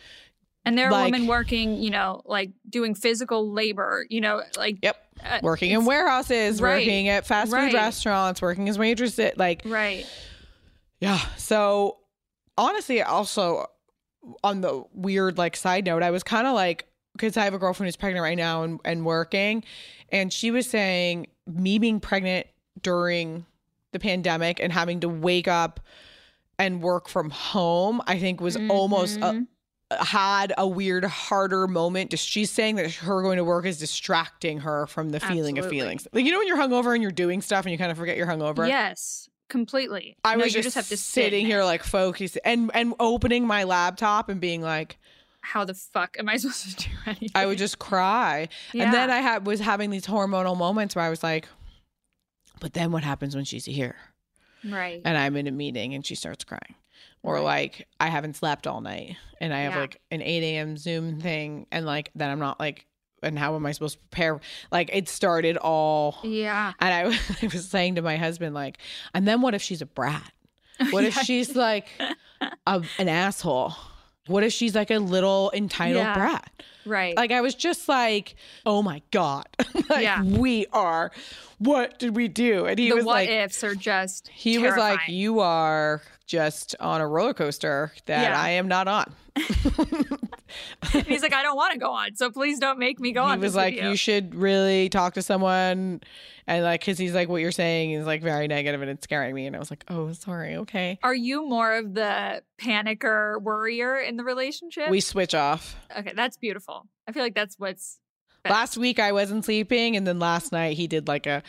And there are Like- women working, you know, like doing physical labor, you know, like, Yep. uh, Working in warehouses, Right. working at fast food Right. restaurants, working as waitresses. Like right. Yeah. So honestly, also on the weird like side note, I was kind of like, because I have a girlfriend who's pregnant right now and, and working, and she was saying me being pregnant during the pandemic and having to wake up and work from home, I think was almost a, Mhm. Had a weird harder moment. Just she's saying that her going to work is distracting her from the feeling of feelings. Like you know when you're hungover and you're doing stuff and you kind of forget you're hungover. Yes, completely. I No, was you just, have to sitting in here like focused and and opening my laptop and being like, How the fuck am I supposed to do anything? I would just cry. And then I had was having these hormonal moments where I was like, but then what happens when she's here? Right. and I'm in a meeting and she starts crying. Or like I haven't slept all night and I have Yeah. like an 8 a.m. Zoom thing and like then I'm not like and how am I supposed to prepare? Like it started all yeah. and I, I was saying to my husband like, and then what if she's a brat? What if she's like a, an asshole? What if she's like a little entitled Yeah. brat? Right. Like I was just like, oh my god, like Yeah. we are. What did we do? And he the was what like, ifs are just he was like, you are just on a roller coaster that Yeah. I am not on. He's like, I don't want to go on, so please don't make me go he on. He was like, with you. should really talk to someone. And like, cause he's like, what you're saying is like very negative and it's scaring me. And I was like, oh, sorry. Okay. Are you more of the panicker worrier in the relationship? We switch off. okay, that's beautiful. I feel like that's what's But- Last week I wasn't sleeping. And then last night he did like a,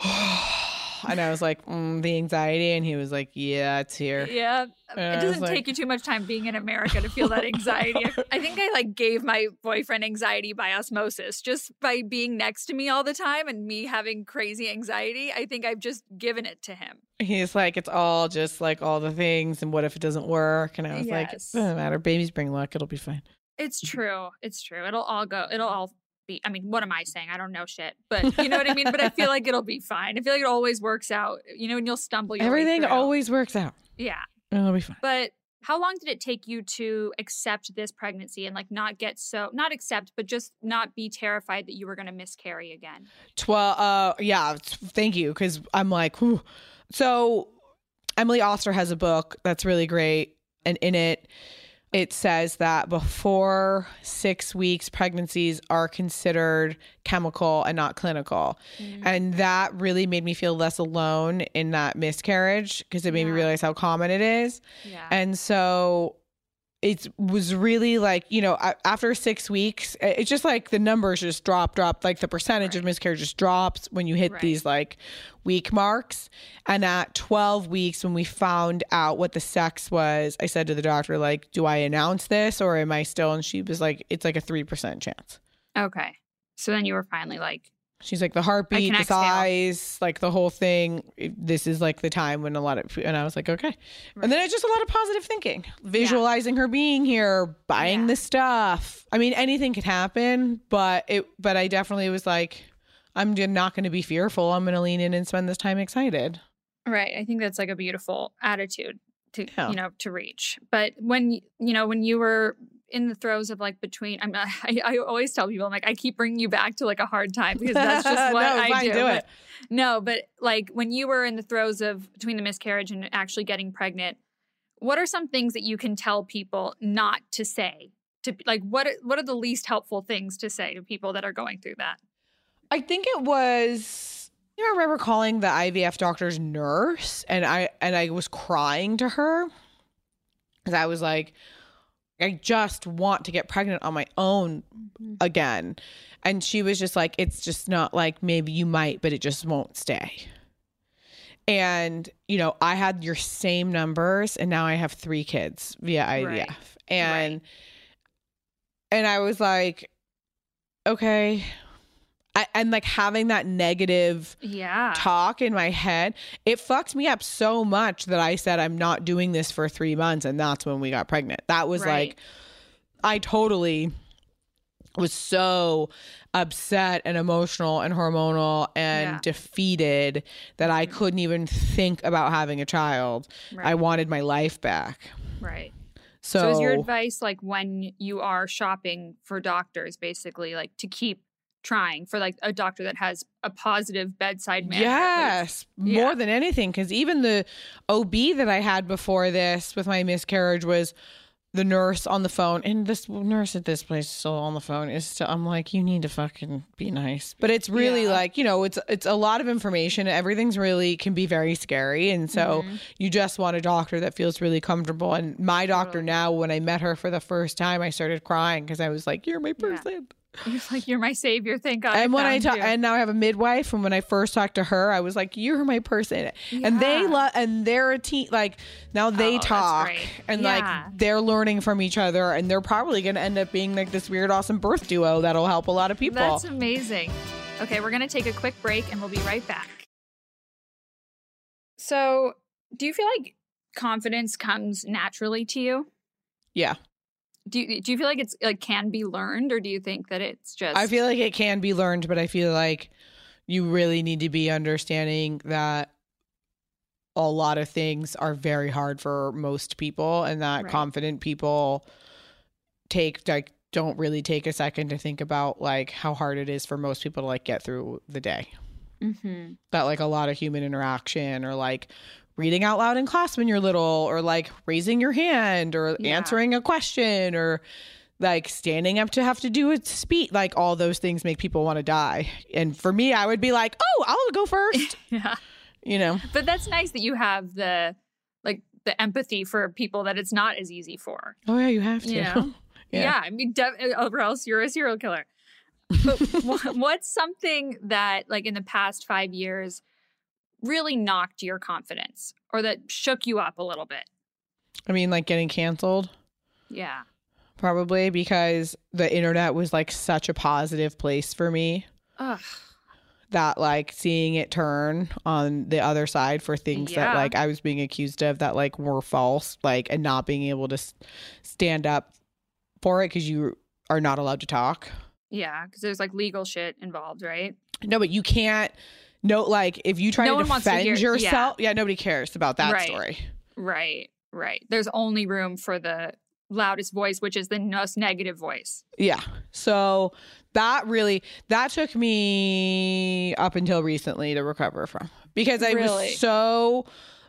and I was like, mm, the anxiety. And he was like, yeah, it's here. yeah. And It doesn't like- take you too much time being in America to feel that anxiety. I think I like gave my boyfriend anxiety by osmosis just by being next to me all the time and me having crazy anxiety. I think I've just given it to him. He's like, it's all just like all the things. And what if it doesn't work? And I was like, it doesn't matter. Babies bring luck. It'll be fine. It's true. It's true. It'll all go. It'll all be. I mean, what am I saying? I don't know shit, but you know what I mean. But I feel like it'll be fine. I feel like it always works out. You know, and you'll stumble. Your Everything always works out. Yeah, It'll be fine. but how long did it take you to accept this pregnancy and like not get so not accept, but just not be terrified that you were going to miscarry again? 12 uh yeah thank you because i'm like whew. so emily oster has a book that's really great and in it it says that before six weeks pregnancies are considered chemical and not clinical. Mm. And that really made me feel less alone in that miscarriage because it made me realize how common it is. Yeah. and so it was really like, you know, after six weeks, it's just like the numbers just drop, drop. Like the percentage of Right. miscarriages drops when you hit Right. these like week marks. And at 12 weeks, when we found out what the sex was, I said to the doctor, like, do I announce this or am I still? And she was like, it's like a 3% chance. okay. So then you were finally like, She's like the heartbeat, the size, like the whole thing. This is like the time when a lot of, and I was like, okay. And then it's just a lot of positive thinking, visualizing her being here, buying Yeah. the stuff. I mean, anything could happen, but it, but I definitely was like, I'm not going to be fearful. I'm going to lean in and spend this time excited. Right. I think that's like a beautiful attitude to Yeah. you know to reach. But when you know when you were in the throes of like between, I'm I, I always tell people I'm like I keep bringing you back to like a hard time because that's just what No, I do. do But-. No, but like when you were in the throes of between the miscarriage and actually getting pregnant, what are some things that you can tell people not to say? To like what are, what are the least helpful things to say to people that are going through that? I think it was. You know, I remember calling the IVF doctor's nurse, and I and I was crying to her because I was like, I just want to get pregnant on my own mm-hmm. again, and she was just like, it's just not like maybe you might, but it just won't stay. And you know, I had your same numbers, and now I have three kids via IVF, Right. and Right. and I was like, okay. I, and like having that negative Yeah. talk in my head, it fucked me up so much that I said, I'm not doing this for three months. And that's when we got pregnant. That was Right. like, I totally was so upset and emotional and hormonal and Yeah. defeated that I couldn't even think about having a child. Right. I wanted my life back. right. So, So, is your advice like when you are shopping for doctors, basically, like to keep trying for like a doctor that has a positive bedside manner? Yes, Yeah. more than anything. Because even the OB that I had before this with my miscarriage was the nurse on the phone, and this nurse at this place still on the phone. Is still, I'm like, you need to fucking be nice. But it's really Yeah. like you know, it's it's a lot of information. Everything's really can be very scary, and so Mm-hmm. you just want a doctor that feels really comfortable. And my doctor now, when I met her for the first time, I started crying because I was like, you're my person. You're like, you're my savior. Thank God. And when I talk, you." and now I have a midwife. And when I first talked to her, I was like, "You're my person." And they Yeah. love, and they're a team. Like now they Oh, talk, and Yeah. like they're learning from each other, and they're probably going to end up being like this weird, awesome birth duo that'll help a lot of people. That's amazing. Okay, we're going to take a quick break and we'll be right back. So, do you feel like confidence comes naturally to you? Yeah. Do you, do you feel like it's like can be learned or do you think that it's just I feel like it can be learned, but I feel like you really need to be understanding that a lot of things are very hard for most people and that Right. confident people take like don't really take a second to think about like how hard it is for most people to like get through the day. Mhm. that like a lot of human interaction or like reading out loud in class when you're little or like raising your hand or Yeah. answering a question or like standing up to have to do a speech like all those things make people want to die and for me i would be like oh i'll go first Yeah. you know But that's nice that you have the like the empathy for people that it's not as easy for. oh yeah you have to You know? Yeah. Yeah, I mean, de- uh, or else you're a serial killer. But what's something that, like, in the past five years, really knocked your confidence or that shook you up a little bit? i mean like getting canceled Yeah. probably because the internet was like such a positive place for me Ugh. that like seeing it turn on the other side for things that like I was being accused of that like were false, like and not being able to s- stand up for it because you are not allowed to talk. Yeah, because there's like legal shit involved, right? No, but you can't. No, like if you try No to wants to defend hear- yourself, yeah. nobody cares about that Right. story. Right, right. There's only room for the loudest voice, which is the most negative voice. Yeah. So that really that took me up until recently to recover from because I Really? was so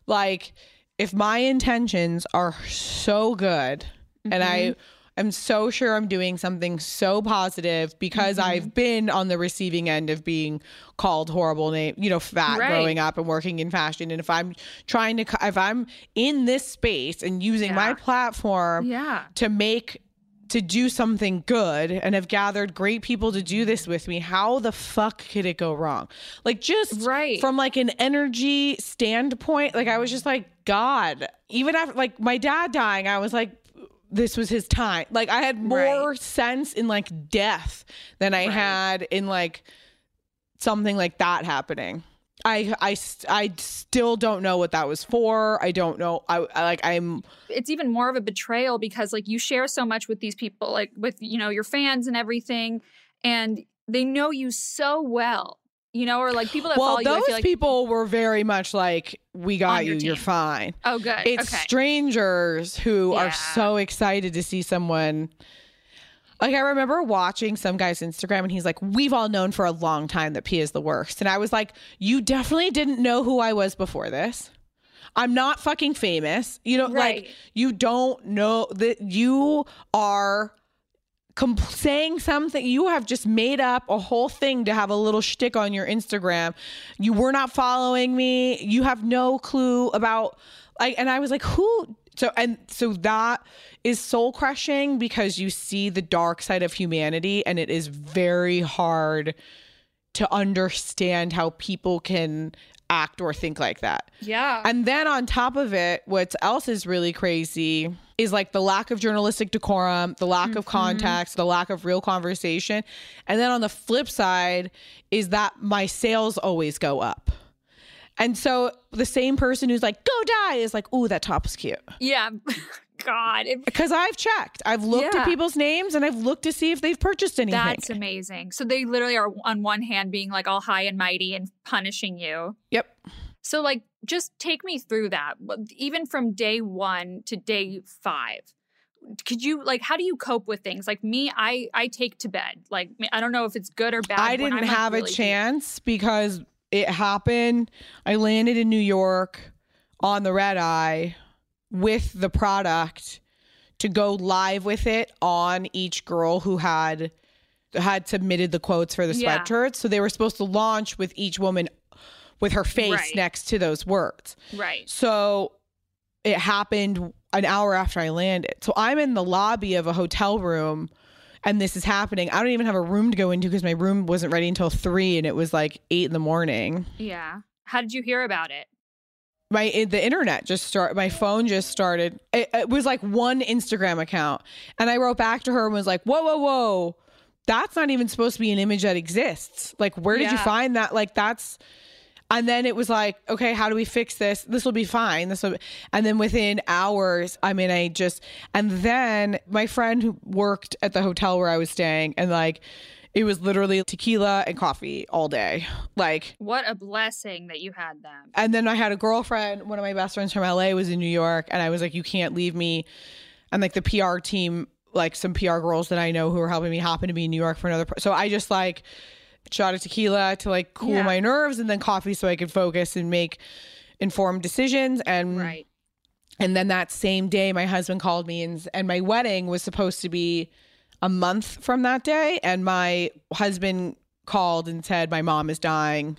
like if my intentions are so good and I mm-hmm. Am so sure I'm doing something so positive because Mm-hmm. I've been on the receiving end of being called horrible name, you know, fat Right. growing up and working in fashion and if I'm trying to if I'm in this space and using my platform Yeah. to make to do something good and have gathered great people to do this with me how the fuck could it go wrong like just Right. from like an energy standpoint like i was just like god even after like my dad dying i was like this was his time like i had more Right. sense in like death than i Right. had in like something like that happening I, I, I still don't know what that was for. I don't know. I, I like I'm it's even more of a betrayal because like you share so much with these people like with you know your fans and everything and they know you so well you know or like people that well, follow you those feel like people were very much like, "We got you. your You're fine." oh good It's okay strangers who Yeah. are so excited to see someone. Like I remember watching some guy's Instagram, and he's like, "We've all known for a long time that P is the worst," and I was like, "You definitely didn't know who I was before this." I'm not fucking famous. You know, Right. like you don't know that you are saying something. You have just made up a whole thing to have a little shtick on your Instagram. You were not following me. You have no clue about like. And I was like, who? So and so that is soul crushing because you see the dark side of humanity, and it is very hard to understand how people can act or think like that. yeah And then on top of it, what else is really crazy is like the lack of journalistic decorum, the lack of mm-hmm. context, the lack of real conversation. And then on the flip side is that my sales always go up. And so the same person who's like, go die is like, ooh, that top is cute. yeah god Because I've checked. I've looked Yeah. at people's names and I've looked to see if they've purchased anything. that's amazing so they literally are on one hand being like all high and mighty and punishing you yep. So like just take me through that even from day one to day five could you like how do you cope with things like me i i take to bed like i don't know if it's good or bad I didn't I'm, like, have really a chance because it happened. I landed in New York on the red eye with the product to go live with it on each girl who had had submitted the quotes for the Yeah. sweatshirts. So they were supposed to launch with each woman with her face Right. next to those words. right So it happened an hour after I landed. So I'm in the lobby of a hotel room and this is happening. I don't even have a room to go into because my room wasn't ready until three and it was like eight in the morning. yeah how did you hear about it My eh, the internet just start. My phone just started. It, it was like one Instagram account, and I wrote back to her and was like, "Whoa, whoa, whoa, that's not even supposed to be an image that exists. Like, where did you find that? Like, that's." And then it was like, okay, how do we fix this? This will be fine. This will, be, and then within hours, I mean, I just, and then my friend who worked at the hotel where I was staying, and like, it was literally tequila and coffee all day. Like, what a blessing that you had them. And then I had a girlfriend, one of my best friends from LA was in New York, and I was like, you can't leave me. And like the PR team, like some PR girls that I know who are helping me happen to be in New York for another. Pro- so I just like shot of tequila to like cool yeah. my nerves and then coffee so I could focus and make informed decisions. And right. And then that same day, my husband called me, and and my wedding was supposed to be a month from that day. And my husband called and said, My mom is dying.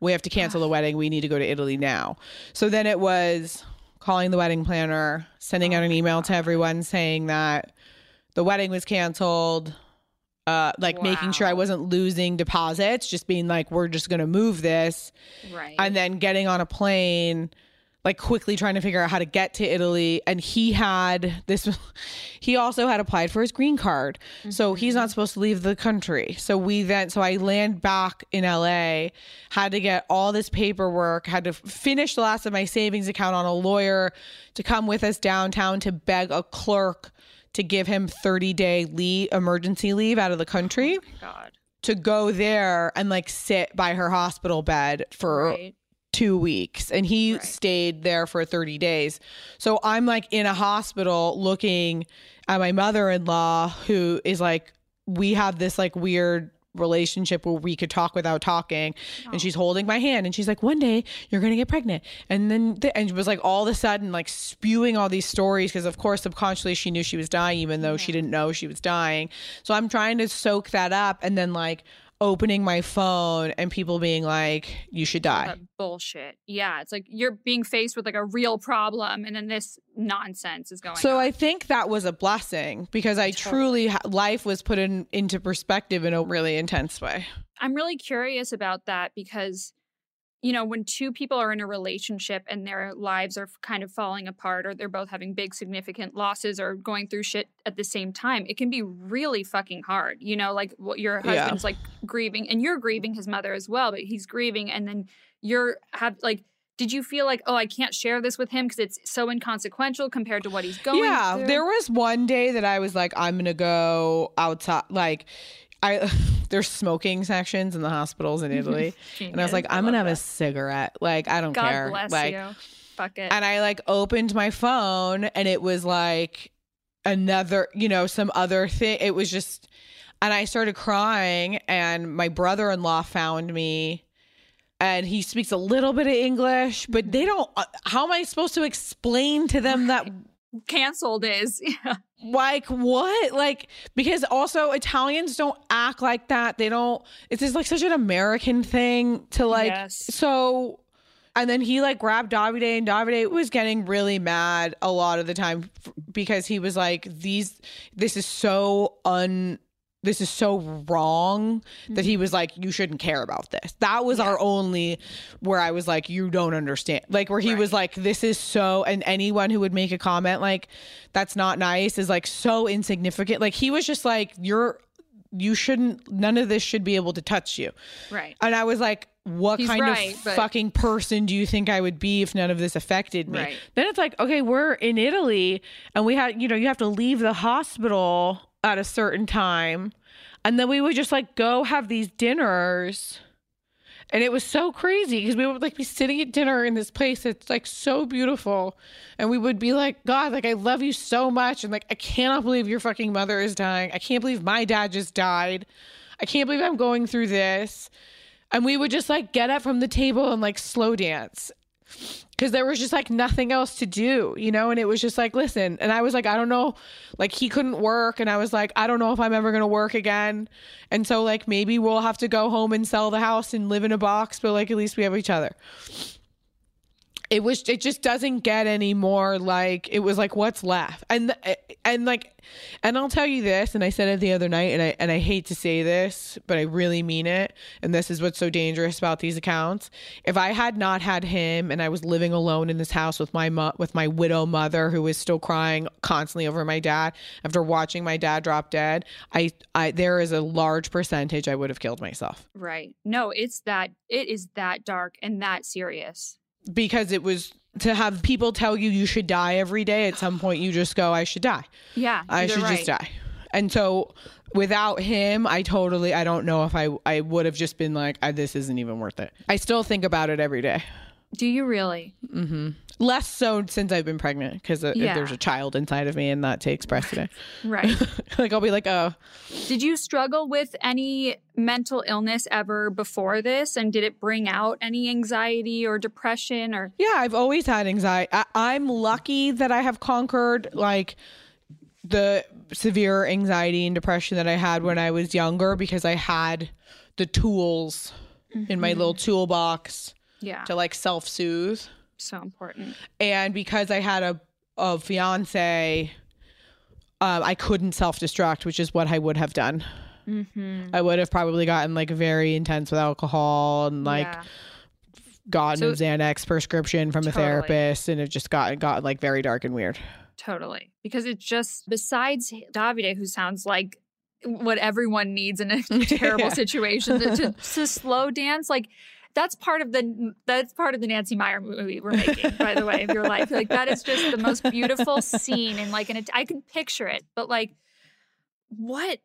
We have to cancel the wedding. We need to go to Italy now. So then it was calling the wedding planner, sending out an oh email to everyone saying that the wedding was canceled, uh, like wow. making sure I wasn't losing deposits, just being like, we're just going to move this. Right. And then getting on a plane like quickly trying to figure out how to get to Italy. And he had this, he also had applied for his green card. Mm-hmm. So he's not supposed to leave the country. So we then, so I land back in LA, had to get all this paperwork, had to finish the last of my savings account on a lawyer to come with us downtown to beg a clerk to give him 30 day leave, emergency leave out of the country. Oh God. To go there and like sit by her hospital bed for right two weeks and he right. stayed there for 30 days. So I'm like in a hospital looking at my mother in law, who is like, we have this like weird relationship where we could talk without talking oh. and she's holding my hand and she's like one day you're gonna get pregnant and then th- and it was like all of a sudden like spewing all these stories because of course subconsciously she knew she was dying even though yeah. she didn't know she was dying so i'm trying to soak that up and then like opening my phone and people being like, you should die. That bullshit. Yeah. It's like you're being faced with like a real problem and then this nonsense is going so on. I think that was a blessing because I totally. truly, life was put in, into perspective in a really intense way. I'm really curious about that because you know, when two people are in a relationship and their lives are kind of falling apart or they're both having big significant losses or going through shit at the same time, it can be really fucking hard. You know, like what your husband's yeah. like grieving and you're grieving his mother as well, but he's grieving and then you're have like did you feel like oh i can't share this with him because it's so inconsequential compared to what he's going yeah through? there was one day that i was like i'm gonna go outside like I there's smoking sections in the hospitals in Italy, and I was like, I'm gonna have that. a cigarette. Like I don't God care. Bless like, you. Fuck it. And I like opened my phone, and it was like another, you know, some other thing. It was just, and I started crying, and my brother-in-law found me. And he speaks a little bit of English, but they don't. Uh, how am I supposed to explain to them that canceled is? Yeah like what like because also italians don't act like that they don't it's just like such an american thing to like yes. so and then he like grabbed davide and davide was getting really mad a lot of the time because he was like these this is so un this is so wrong that he was like you shouldn't care about this that was yeah. our only where i was like you don't understand like where he right. was like this is so and anyone who would make a comment like that's not nice is like so insignificant like he was just like you're you shouldn't none of this should be able to touch you right and i was like what He's kind right, of but... fucking person do you think I would be if none of this affected me? Right. Then it's like, okay, we're in Italy and we had, you know, you have to leave the hospital at a certain time. And then we would just like go have these dinners. And it was so crazy because we would like be sitting at dinner in this place that's like so beautiful. And we would be like, God, like I love you so much. And like, I cannot believe your fucking mother is dying. I can't believe my dad just died. I can't believe I'm going through this. And we would just like get up from the table and like slow dance because there was just like nothing else to do, you know? And it was just like, listen. And I was like, I don't know. Like, he couldn't work. And I was like, I don't know if I'm ever going to work again. And so, like, maybe we'll have to go home and sell the house and live in a box, but like, at least we have each other. It was it just doesn't get any more like it was like what's left and and like and I'll tell you this and I said it the other night and I and I hate to say this but I really mean it and this is what's so dangerous about these accounts if I had not had him and I was living alone in this house with my mo- with my widow mother who was still crying constantly over my dad after watching my dad drop dead I I there is a large percentage I would have killed myself Right. No, it's that it is that dark and that serious. Because it was to have people tell you you should die every day at some point you just go i should die Yeah. i should right. just die and so without him i totally i don't know if i i would have just been like I, this isn't even worth it i still think about it every day Do you really? Mm-hmm. Less so since i've been pregnant because Yeah. there's a child inside of me and that takes precedent Right. like i'll be like oh did you struggle with any mental illness ever before this? And did it bring out any anxiety or depression or Yeah, I've always had anxiety. I, I'm lucky that I have conquered like the severe anxiety and depression that I had when I was younger because I had the tools in my little toolbox yeah. to like self soothe. So important. And because I had a, a fiance, um, I couldn't self destruct, which is what I would have done. Mm-hmm. I would have probably gotten like very intense with alcohol and like yeah. gotten So- a Xanax prescription from a therapist and it just got got like very dark and weird. Totally. Because it's just besides Davide, who sounds like what everyone needs in a terrible Yeah. situation to, to, to slow dance, like that's part of the that's part of the Nancy Meyer movie we're making, by the way, of your life. Like that is just the most beautiful scene and like and I can picture it, but like what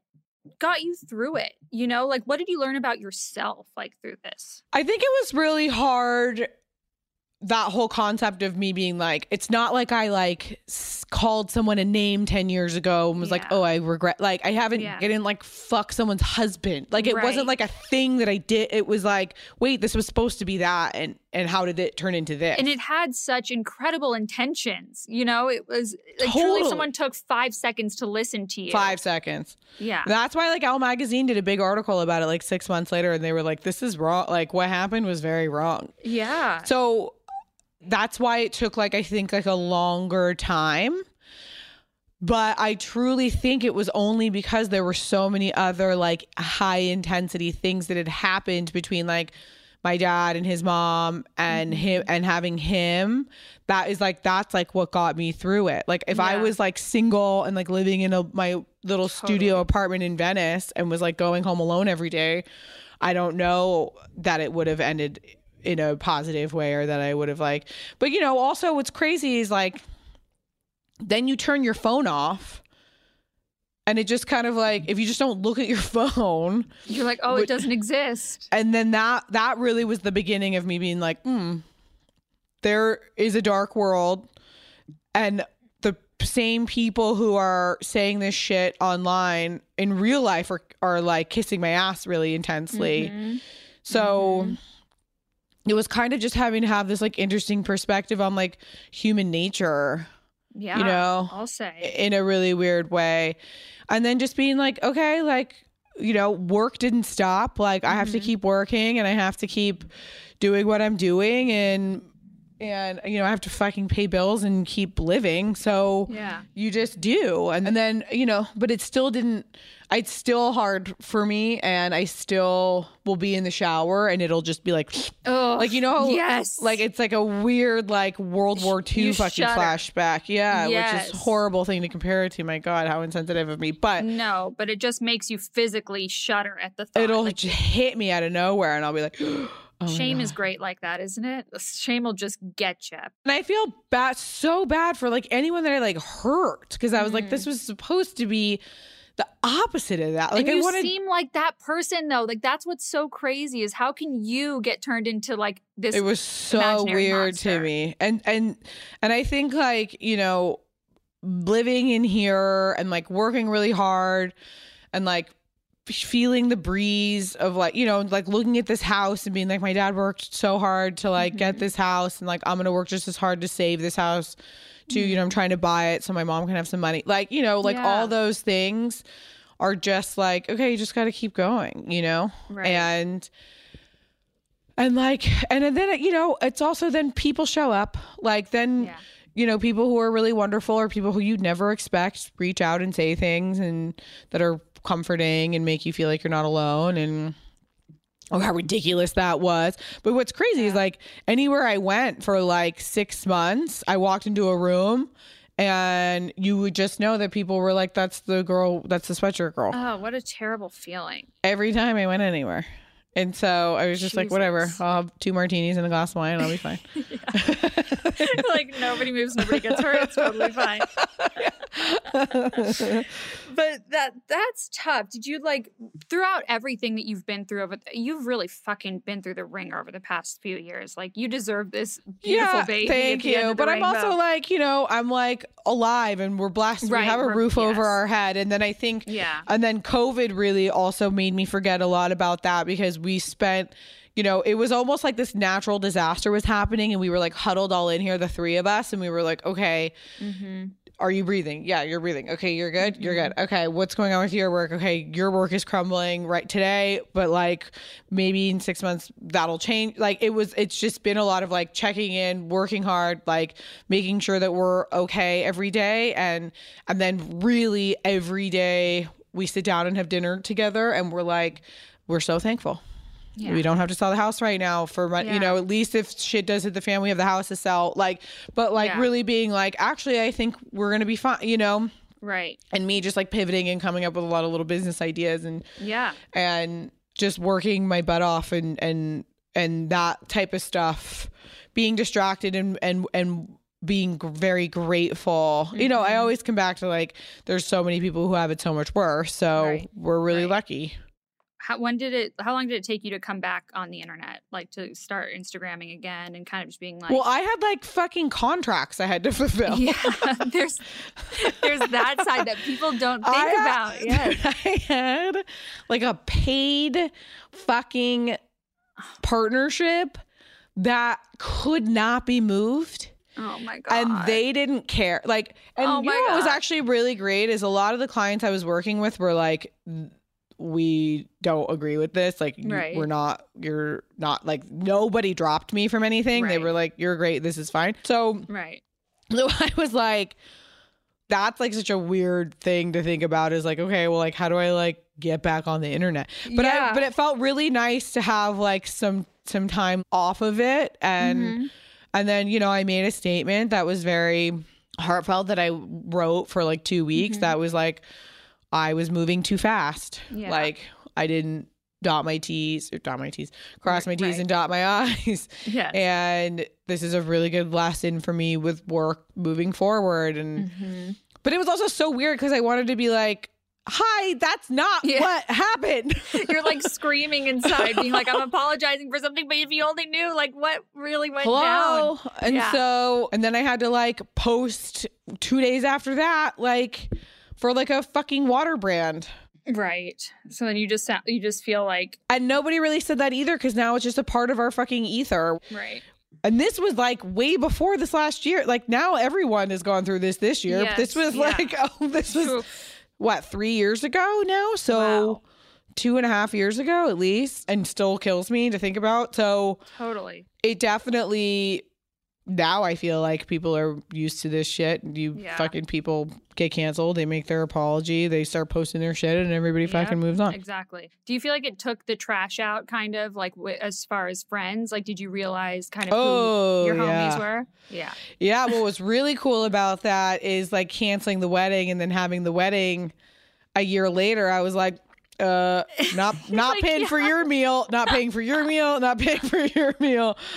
got you through it? You know, like what did you learn about yourself like through this? I think it was really hard that whole concept of me being like it's not like I like called someone a name 10 years ago and was like oh I regret like I haven't Yeah. I didn't like fuck someone's husband like it Right. wasn't like a thing that I did it was like wait this was supposed to be that and and how did it turn into this and it had such incredible intentions. You know, it was like truly someone took five seconds to listen to you. 5 seconds Yeah. That's why like Elle magazine did a big article about it like 6 months later and they were like this is wrong like what happened was very wrong Yeah. So that's why it took like I think like a longer time. But I truly think it was only because there were so many other like high intensity things that had happened between like my dad and his mom and mm-hmm. him and having him that is like that's like what got me through it. Like if i was like single and like living in a my little studio apartment in venice and was like going home alone every day i don't know that it would have ended in a positive way or that i would have like but you know also what's crazy is like then you turn your phone off and it just kind of like if you just don't look at your phone You're like, oh, Would- it doesn't exist. and then that that really was the beginning of me being like hmm there is a dark world and the same people who are saying this shit online in real life are, are like kissing my ass really intensely Mhm. so it was kind of just having to have this like interesting perspective on like human nature Yeah. you know I'll say. in a really weird way. And then just being like, okay, like, you know, work didn't stop. Like I have to mm-hmm. keep working and I have to keep doing what I'm doing and and you know, I have to fucking pay bills and keep living. So Yeah. you just do. And, and then, you know, but it still didn't it's still hard for me and I still will be in the shower and it'll just be like Oh, like you know yes. like it's like a weird like world war ii You fucking shudder. flashback yeah which is horrible thing to compare it to my god how insensitive of me but no, but it just makes you physically shudder at the thought. it'll Like, just hit me out of nowhere and i'll be like oh shame is great like that, isn't it? Shame will just get you. and i feel bad so bad for like anyone that i like hurt because i was like this was supposed to be the opposite of that like Mm. and i you wanted seem like that person though. Like that's what's so crazy is how can you get turned into like this? it was so weird to me and and and i think like you know living in here and like working really hard and like feeling the breeze of like you know like looking at this house and being like my dad worked so hard to like get Mhm. this house and like i'm gonna work just as hard to save this house too you know i'm trying to buy it so my mom can have some money like you know like Yeah. all those things are just like okay you just got to keep going you know Right. and and like and then you know it's also then people show up like then Yeah. you know people who are really wonderful or people who you'd never expect reach out and say things and that are comforting and make you feel like you're not alone and oh how ridiculous that was but what's crazy is like anywhere i went for like six months i walked into a room and you would just know that people were like that's the girl that's the sweatshirt girl Oh, what a terrible feeling. every time I went anywhere. And so I was just like, whatever, I'll have two martinis and a glass of wine and I'll be fine. like nobody moves, nobody gets hurt. It's totally fine. but that that's tough. Did you like throughout everything that you've been through over you've really fucking been through the ringer over the past few years. Like you deserve this beautiful yeah, baby. thank you. But I'm also like, you know, I'm like alive and we're blessed. Right, we have a roof over our head. And then I think, Yeah. and then COVID really also made me forget a lot about that because we spent. You know, it was almost like this natural disaster was happening, and we were like huddled all in here, the three of us, and we were like, okay, Mm-hmm. Are you breathing? Yeah, you're breathing. Okay, you're good. You're good. Mm-hmm. Okay, what's going on with your work? Okay, your work is crumbling right today, but like maybe in 6 months that'll change. Like it was it's just been a lot of like checking in, working hard, like making sure that we're okay every day and and then really every day we sit down and have dinner together and we're like we're so thankful. Yeah. We don't have to sell the house right now for my, Yeah. you know, at least if shit does hit the fan, we have the house to sell. Like, but like Yeah. really being like, actually, I think we're going to be fine, you know, Right. and me just like pivoting and coming up with a lot of little business ideas and, Yeah. and just working my butt off and, and, and that type of stuff, being distracted and, and, and, being very grateful. You know, Mm-hmm. I always come back to like, there's so many people who have it so much worse. So Right. we're really Right. lucky. How when did it how long did it take you to come back on the internet? Like to start Instagramming again and kind of just being like Well, I had like fucking contracts I had to fulfill. Yeah, there's there's that side that people don't think I about. Yes. I had like a paid fucking partnership that could not be moved. Oh my god. And they didn't care. Like, and Oh you know what was actually really great is a lot of the clients I was working with were like, we don't agree with this. Like, you- Right. we're not, you're not like, nobody dropped me from anything. They were like, you're great. This is fine. So right. so I was like, that's like such a weird thing to think about is like, okay, well, like, how do I like get back on the internet? But Yeah. I, but it felt really nice to have like some, some time off of it. And, Mm-hmm. and then, you know, I made a statement that was very heartfelt that I wrote for like two weeks. Mm-hmm. That was like, I was moving too fast. Yeah. Like, I didn't dot my T's or dot my T's, cross my T's Right. and dot my I's Yes. and this is a really good lesson for me with work moving forward and Mhm. but it was also so weird because i wanted to be like hi that's not Yeah. what happened You're like screaming inside, being like, I'm apologizing for something, but if you only knew like what really went hello down. and Yeah. so and then i had to like post two days after that like for like a fucking water brand Right. So then you just sound, you just feel like and nobody really said that either because now it's just a part of our fucking ether right. and this was like way before this last year like now everyone has gone through this this year Yes, this was yeah. like oh this was Oof. what three years ago now so Wow. two and a half years ago at least and still kills me to think about so Totally. it definitely now i feel like people are used to this shit you Yeah. fucking people get canceled they make their apology they start posting their shit and everybody Yep, fucking moves on Exactly. Do you feel like it took the trash out, kind of like w- as far as friends? Like, did you realize kind of Oh, who your homies yeah. were? Yeah. Yeah, what was really cool about that is like canceling the wedding and then having the wedding a year later. I was like, uh, not not like, paying for your meal, not paying for your meal, not paying for your meal.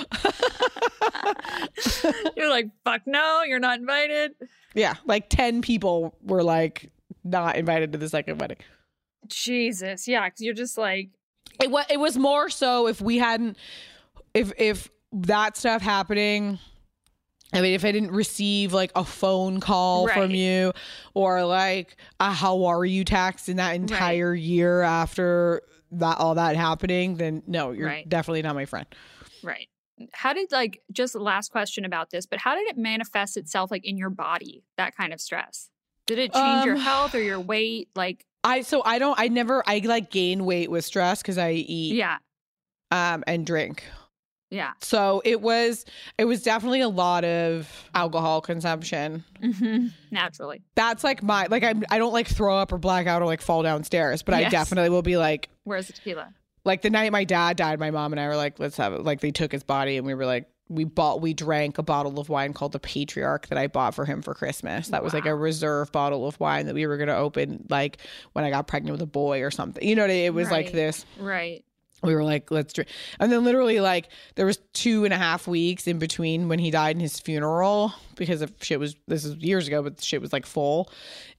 You're like, fuck no, you're not invited. Yeah, like ten people were like not invited to the second wedding. Jesus. Yeah. Cause you're just like, It was it was more so if we hadn't if if that stuff happening I mean, if I didn't receive like a phone call from you or like a how are you text in that entire year after that all that happening, then no, you're Right. definitely not my friend. right. How did like just last question about this, but how did it manifest itself like in your body, that kind of stress? Did it change your Um, health or your weight? Like, I so I don't I never I like gain weight with stress because I eat yeah. um and drink. Yeah. So it was it was definitely a lot of alcohol consumption. hmm Naturally. That's like my like I I don't like throw up or black out or like fall downstairs, but I definitely will be like Where's the tequila? like the night my dad died, my mom and I were like, let's have it. Like they took his body and we were like, we bought, we drank a bottle of wine called the Patriarch that I bought for him for Christmas. That was like a reserve bottle of wine that we were going to open like when I got pregnant with a boy or something. You know, what I- it was like this. Right. We were like, let's drink. And then literally like there was two and a half weeks in between when he died and his funeral because of shit was, this is years ago, but shit was like full.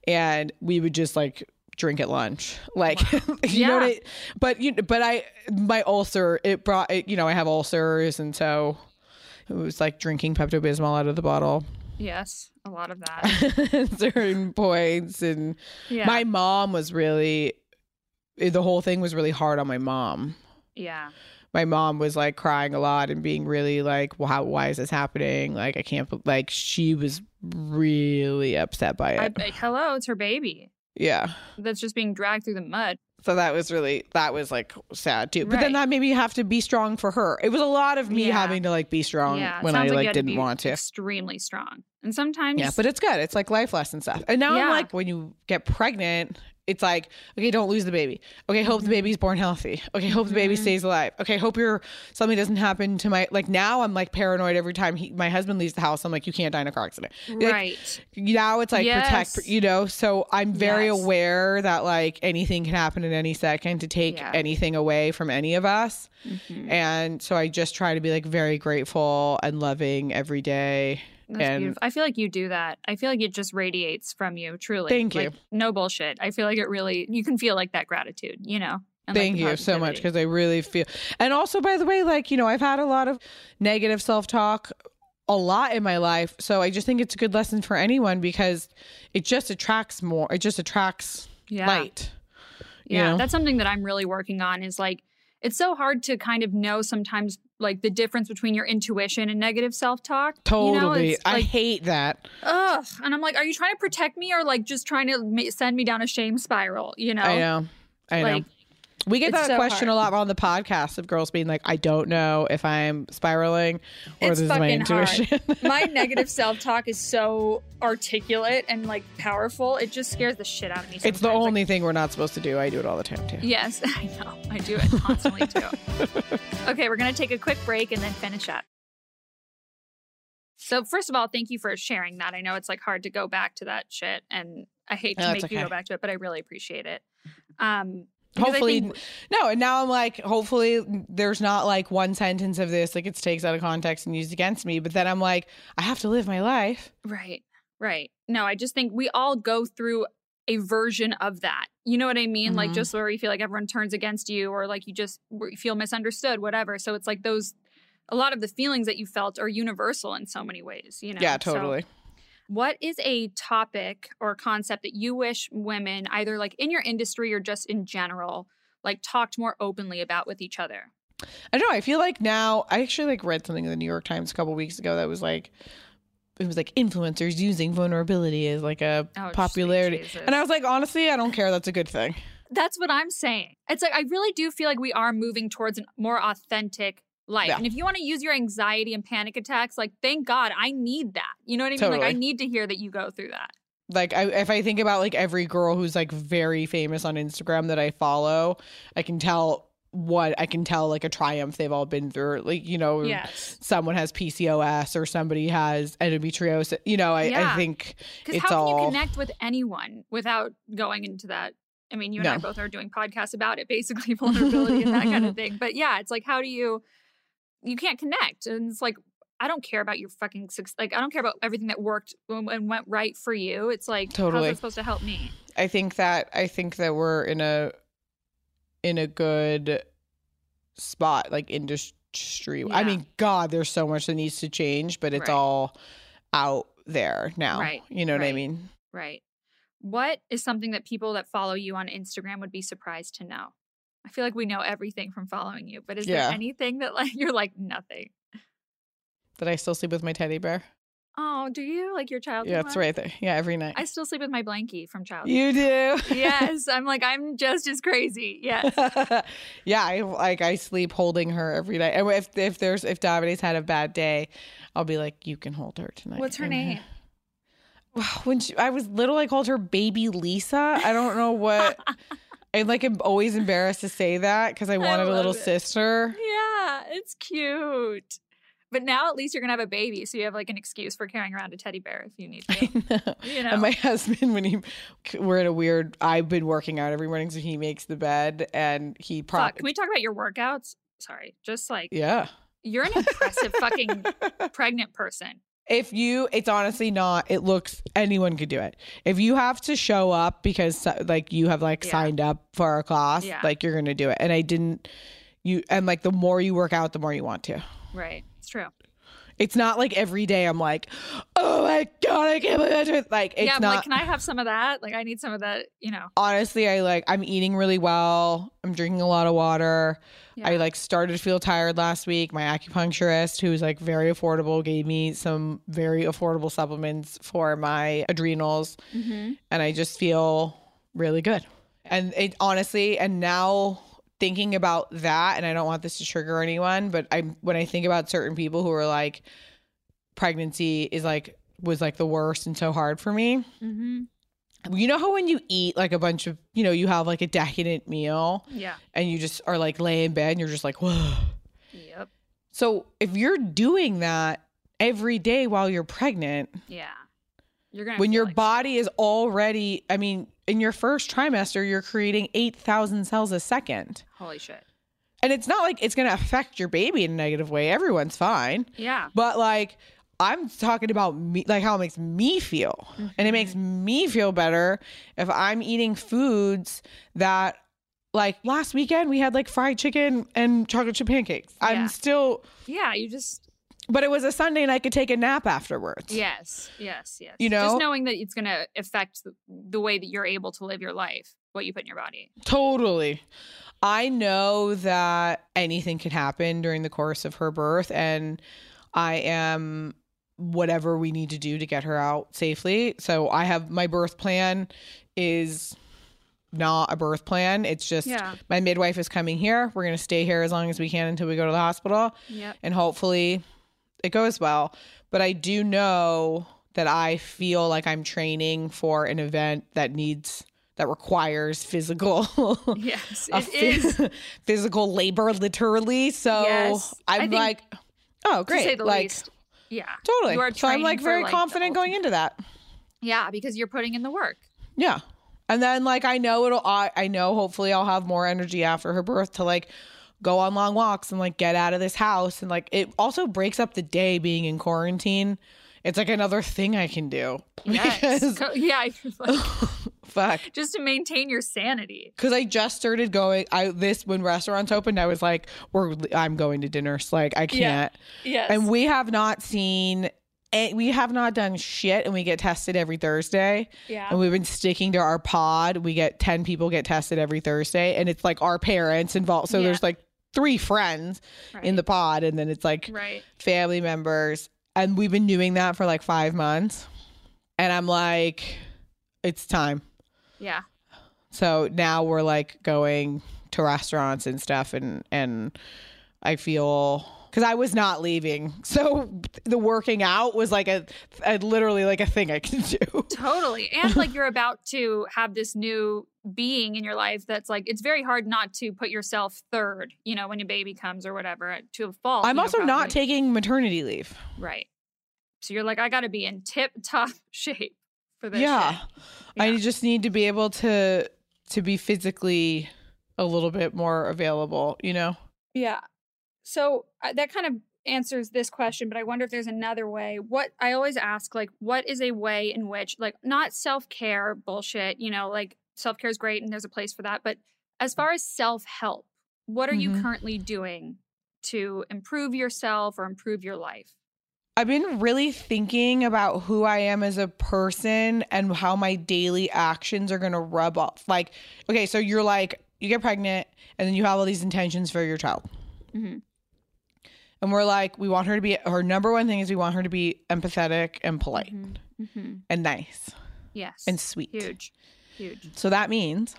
And we would just like, drink at lunch like you know what Yeah. I, but you but i my ulcer it brought it, you know i have ulcers and so it was like drinking pepto-bismol out of the bottle Yes. A lot of that. at certain points and Yeah. my mom was really the whole thing was really hard on my mom yeah. my mom was like crying a lot and being really like well how, why is this happening like i can't like she was really upset by it I- hello, it's her baby. yeah That's just being dragged through the mud. So that was really that was like sad too. But then that made me have to be strong for her. It was a lot of me Yeah. having to like be strong yeah. when I like, to didn't be want to. Extremely strong. And sometimes Yeah, but it's good. It's like life lesson stuff. And now I'm like when you get pregnant, it's like, okay, don't lose the baby. Okay, hope Mm-hmm. the baby's born healthy. Okay, hope the baby stays alive. Okay, hope your something doesn't happen to my like now I'm like paranoid every time he my husband leaves the house. I'm like, you can't die in a car accident. Like, right. now it's like protect you know so i'm very Yes. aware that like anything can happen at any second to take Yeah. anything away from any of us Mhm. and so i just try to be like very grateful and loving every day That's and- beautiful. I feel like you do that. I feel like it just radiates from you, truly. Thank you. Like, no bullshit. I feel like it really, you can feel like that gratitude, you know? and, like, Thank the you so much because I really feel. And also, by the way, like, you know, I've had a lot of negative self talk a lot in my life. So I just think it's a good lesson for anyone because it just attracts more, it just attracts Yeah. light. you Yeah, know? that's something that I'm really working on is like it's so hard to kind of know sometimes like the difference between your intuition and negative self-talk. Totally. You know, it's I hate that. ugh. And I'm like, are you trying to protect me or like just trying to ma- send me down a shame spiral, you know? I know. I know. We get It's that so question hard. a lot on the podcast of girls being like, I don't know if I'm spiraling or It's this is my intuition. my negative self-talk is so articulate and like powerful. It just scares the shit out of me. it's the sometimes. Like, only thing we're not supposed to do. I do it all the time too. Yes, I know. I do it constantly too. okay, we're going to take a quick break and then finish up. So, first of all, thank you for sharing that. I know it's like hard to go back to that shit and I hate to No, make it's you go back to it, but I really appreciate it. Um Hopefully, think- no. And now I'm like, hopefully, there's not like one sentence of this like gets takes out of context and used against me. But then I'm like, I have to live my life. Right. Right. No, I just think we all go through a version of that. You know what I mean? Like Mhm. just where you feel like everyone turns against you or like you just feel misunderstood, whatever. So it's like those a lot of the feelings that you felt are universal in so many ways, you know. yeah, So totally. What is a topic or concept that you wish women either like in your industry or just in general like talked more openly about with each other? I don't know. I feel like now I actually like read something in the New York Times a couple weeks ago that was like it was like influencers using vulnerability as like a Oh, popularity. Jesus. And I was like, honestly, I don't care. That's a good thing. That's what I'm saying. It's like I really do feel like we are moving towards a more authentic life. Yeah. And if you want to use your anxiety and panic attacks, like thank God, I need that. You know what I mean? Like I need to hear that you go through that. Like I, if I think about like every girl who's like very famous on Instagram that I follow, I can tell what I can tell like a triumph they've all been through. Like you know, Yes. someone has PCOS or somebody has endometriosis. You know, I, Yeah. I think Because how can all you connect with anyone without going into that? I mean, you and I both are doing podcasts about it, basically vulnerability and that kind of thing. But yeah, it's like how do you you can't connect. And it's like I don't care about your fucking suc- like I don't care about everything that worked and went right for you. It's like how's Totally. that supposed to help me? I think that I think that we're in a in a good spot like industry. I mean, God, there's so much that needs to change, but it's Right. all out there now. Right, You know what I mean? Right. What is something that people that follow you on Instagram would be surprised to know? I feel like we know everything from following you, but is Yeah. there anything that like you're like nothing? That I still sleep with my teddy bear. Oh, do you like your childhood? Yeah, it's right there. Yeah, every night. I still sleep with my blankie from childhood. you do. yes, I'm like I'm just as crazy. Yes. yeah, I like I sleep holding her every night. And if if there's if Davide's had a bad day, I'll be like, you can hold her tonight. What's her And- name? When she, I was little, I called her Baby Lisa. I don't know what. I like am always embarrassed to say that because I wanted a little it. sister. Yeah, it's cute. But now at least you're gonna have a baby, so you have like an excuse for carrying around a teddy bear if you need to. You know. And my husband, when he, we're in a weird. I've been working out every morning, so he makes the bed, and he Fuck, can we talk about your workouts? Sorry, just like yeah. you're an impressive fucking pregnant person. If you it's honestly not it looks anyone could do it if you have to show up because like you have like Yeah. signed up for a class Yeah. like you're gonna do it and i didn't you and like the more you work out the more you want to Right. It's true. It's not like every day i'm like oh my god i can't believe i like it's yeah, I'm not like, can I have some of that? Like I need some of that, you know. honestly i like i'm eating really well i'm drinking a lot of water Yeah. i like started to feel tired last week my acupuncturist who's like very affordable gave me some very affordable supplements for my adrenals mm-hmm. and I just feel really good. And it honestly, and now thinking about that, and I don't want this to trigger anyone, but I when I think about certain people who are like, pregnancy is like was like the worst and so hard for me. Mm-hmm. You know how when you eat like a bunch of, you know, you have like a decadent meal Yeah. and you just are like lay in bed and you're just like, whoa. Yep. So if you're doing that every day while you're pregnant, Yeah. You're gonna when your like body is already i mean in your first trimester you're creating 8000 cells a second Holy shit. and it's not like it's going to affect your baby in a negative way everyone's fine Yeah. but like i'm talking about me like how it makes me feel and it mm-hmm. makes me feel better if i'm eating foods that like last weekend we had like fried chicken and chocolate chip pancakes Yeah. i'm still Yeah. You just but it was a sunday and i could take a nap afterwards yes, yes, yes. You know? just knowing that it's gonna affect the, the way that you're able to live your life, what you put in your body. Totally. I know that anything can happen during the course of her birth, and I am whatever we need to do to get her out safely. So I have my birth plan is not a birth plan. It's just Yeah. my midwife is coming here. We're going to stay here as long as we can until we go to the hospital Yep. and hopefully it goes well. But I do know that I feel like I'm training for an event that needs that requires physical Yes. It phys- is. physical labor literally. So Yes. I'm like oh To great. say the like least. Yeah. totally. So I'm like very like, confident going into that. Yeah, because you're putting in the work. Yeah. And then like I know it'll I, I know hopefully I'll have more energy after her birth to like go on long walks and like get out of this house and like it also breaks up the day being in quarantine. It's like another thing I can do. Yes. Because yeah. like, fuck. just to maintain your sanity. Cause I just started going I this when restaurants opened, I was like, we're I'm going to dinners. Like I can't. Yes. And we have not seen eh, we have not done shit and we get tested every Thursday. yeah. and we've been sticking to our pod. We get 10 people get tested every Thursday, and it's like our parents involved. So Yeah. there's like three friends in the pod, and then it's like right. family members. And we've been doing that for like five months. And I'm like, it's time. Yeah. So now we're like going to restaurants and stuff, and and I feel because I was not leaving, so the working out was like a, a literally like a thing I can do. Totally. And like you're about to have this new being in your life that's like it's very hard not to put yourself third, you know, when your baby comes or whatever uh, to a fault. I'm you know, also not taking maternity leave. right. So you're like, I gotta be in tip top shape for this. yeah. shit. I just need to be able to to be physically a little bit more available, you know. Yeah. So uh, that kind of answers this question, but I wonder if there's another way. What I always ask, like, what is a way in which, like, not self care bullshit, you know, like self care is great and there's a place for that. But as far as self help, what are you Mhm. currently doing to improve yourself or improve your life? I've been really thinking about who I am as a person and how my daily actions are going to rub off. Like, okay, so you're like, you get pregnant and then you have all these intentions for your child. Mhm. And we're like, we want her to be, her number one thing is we want her to be empathetic and polite Mm-hmm. and nice Yes. and sweet. huge. Huge. So that means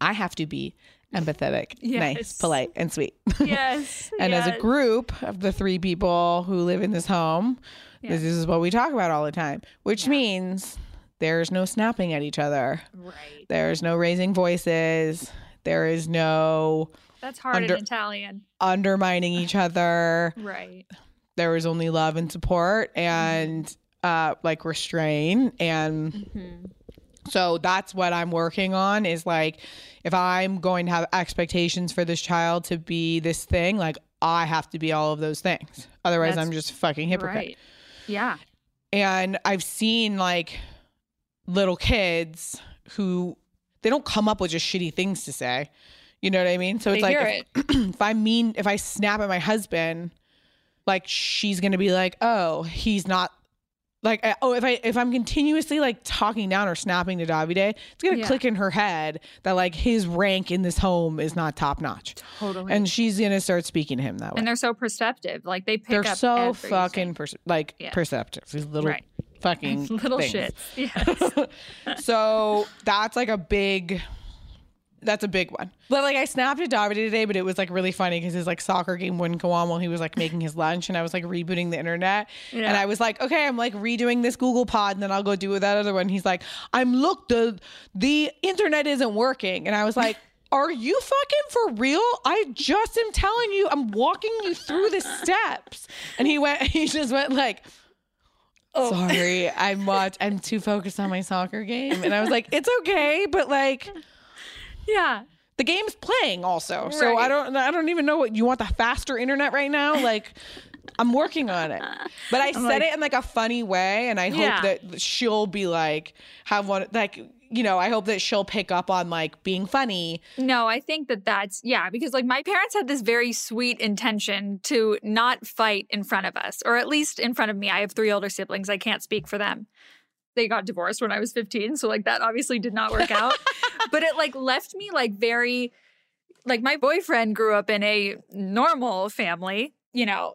I have to be empathetic, nice, polite, and sweet. Yes. and as a group of the three people who live in this home, this is what we talk about all the time, which means there's no snapping at each other. Right. There's no raising voices. There is no That's hard Under- in Italian. undermining each other. Right. There was only love and support and uh, like restraint. And Mm-hmm. so that's what I'm working on is like, if I'm going to have expectations for this child to be this thing, like I have to be all of those things. Otherwise, That's I'm just fucking hypocrite. Right. Yeah. And I've seen like little kids who they don't come up with just shitty things to say. You know what I mean? So it's They like if, if I mean if I snap at my husband, like she's gonna be like, oh, he's not like I- oh if I if I'm continuously like talking down or snapping to Davide, it's gonna Yeah. click in her head that like his rank in this home is not top notch, Totally. and she's gonna start speaking to him that way. And they're so perceptive. Like they pick They're up so fucking perce- like Yeah. perceptive. These little Right. fucking little things. shits. Yes. so that's like a big that's a big one but like i snapped at Davide today but it was like really funny because his like soccer game wouldn't go on while he was like making his lunch and i was like rebooting the internet and i was like okay i'm like redoing this google pod and then i'll go do that other one he's like i'm look the the internet isn't working and i was like are you fucking for real? I just am telling you, I'm walking you through the steps. And he went, he just went like, Oh. sorry, I'm watch I'm too focused on my soccer game. And I was like, it's okay, but like yeah. the game's playing also. So I don't I don't even know what you want the faster internet right now? Like I'm working on it. But I said like- it in like a funny way and I hope Yeah. that she'll be like have one like you know, I hope that she'll pick up on like being funny. No, I think that that's, yeah, because like my parents had this very sweet intention to not fight in front of us, or at least in front of me. I have three older siblings. I can't speak for them. They got divorced when I was 15. So like that obviously did not work out. But it like left me like very, like my boyfriend grew up in a normal family, you know.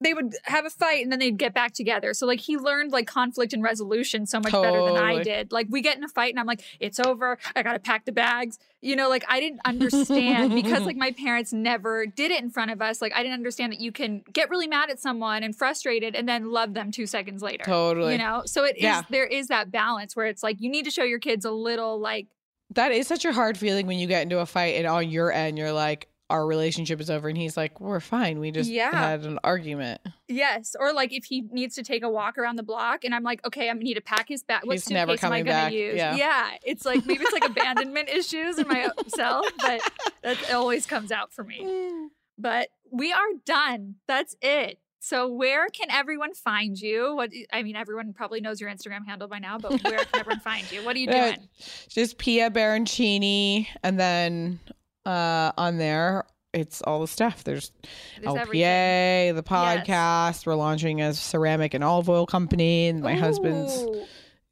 They would have a fight and then they'd get back together. So like he learned like conflict and resolution so much better than I did. Like we get in a fight and I'm like, it's over. I gotta pack the bags. You know, like I didn't understand because like my parents never did it in front of us. Like I didn't understand that you can get really mad at someone and frustrated and then love them two seconds later. Totally. You know? So it is Yeah. there is that balance where it's like you need to show your kids a little like That is such a hard feeling when you get into a fight and on your end you're like, our relationship is over and he's like, We're fine. We just Yeah. had an argument. Yes, or like if he needs to take a walk around the block, and I'm like, okay, I need to pack his bag. What He's never suitcase am I coming gonna back. use? Yeah. it's like maybe it's like abandonment issues in myself, but that always comes out for me. Mm. But we are done. That's it. So where can everyone find you? What I mean, everyone probably knows your Instagram handle by now, but where can everyone find you? What are you Uh, doing? just Pia Baroncini, and then uh, on there it's all the stuff. There's, There's LPA, the podcast. We're launching a ceramic and olive oil company, and my husband's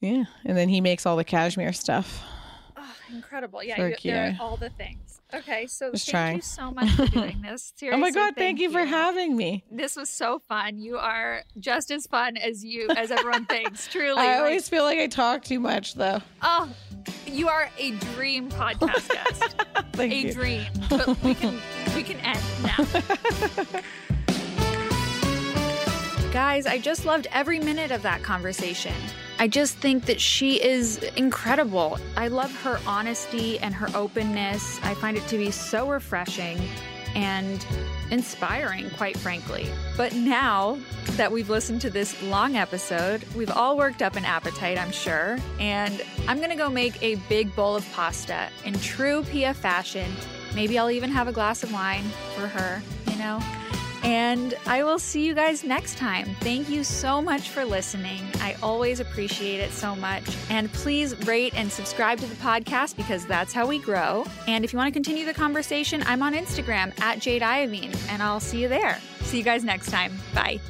yeah, and then he makes all the cashmere stuff. Oh, incredible. Yeah, you, all the things. Okay, so Just thank trying. you so much for doing this. oh my god, thank, you for having me. This was so fun. You are just as fun as you as everyone thinks. Truly. I like- always feel like I talk too much though. oh, you are a dream podcast guest. Thank a you. dream. But we can we can end now. Guys, I just loved every minute of that conversation. I just think that she is incredible. I love her honesty and her openness. I find it to be so refreshing and inspiring, quite frankly. But now that we've listened to this long episode, we've all worked up an appetite, I'm sure. And I'm going to go make a big bowl of pasta in true Pia fashion. Maybe I'll even have a glass of wine for her, you know? And I will see you guys next time. Thank you so much for listening. I always appreciate it so much. And please rate and subscribe to the podcast because that's how we grow. And if you want to continue the conversation, I'm on Instagram at Jade Iovine, and I'll see you there. See you guys next time. Bye.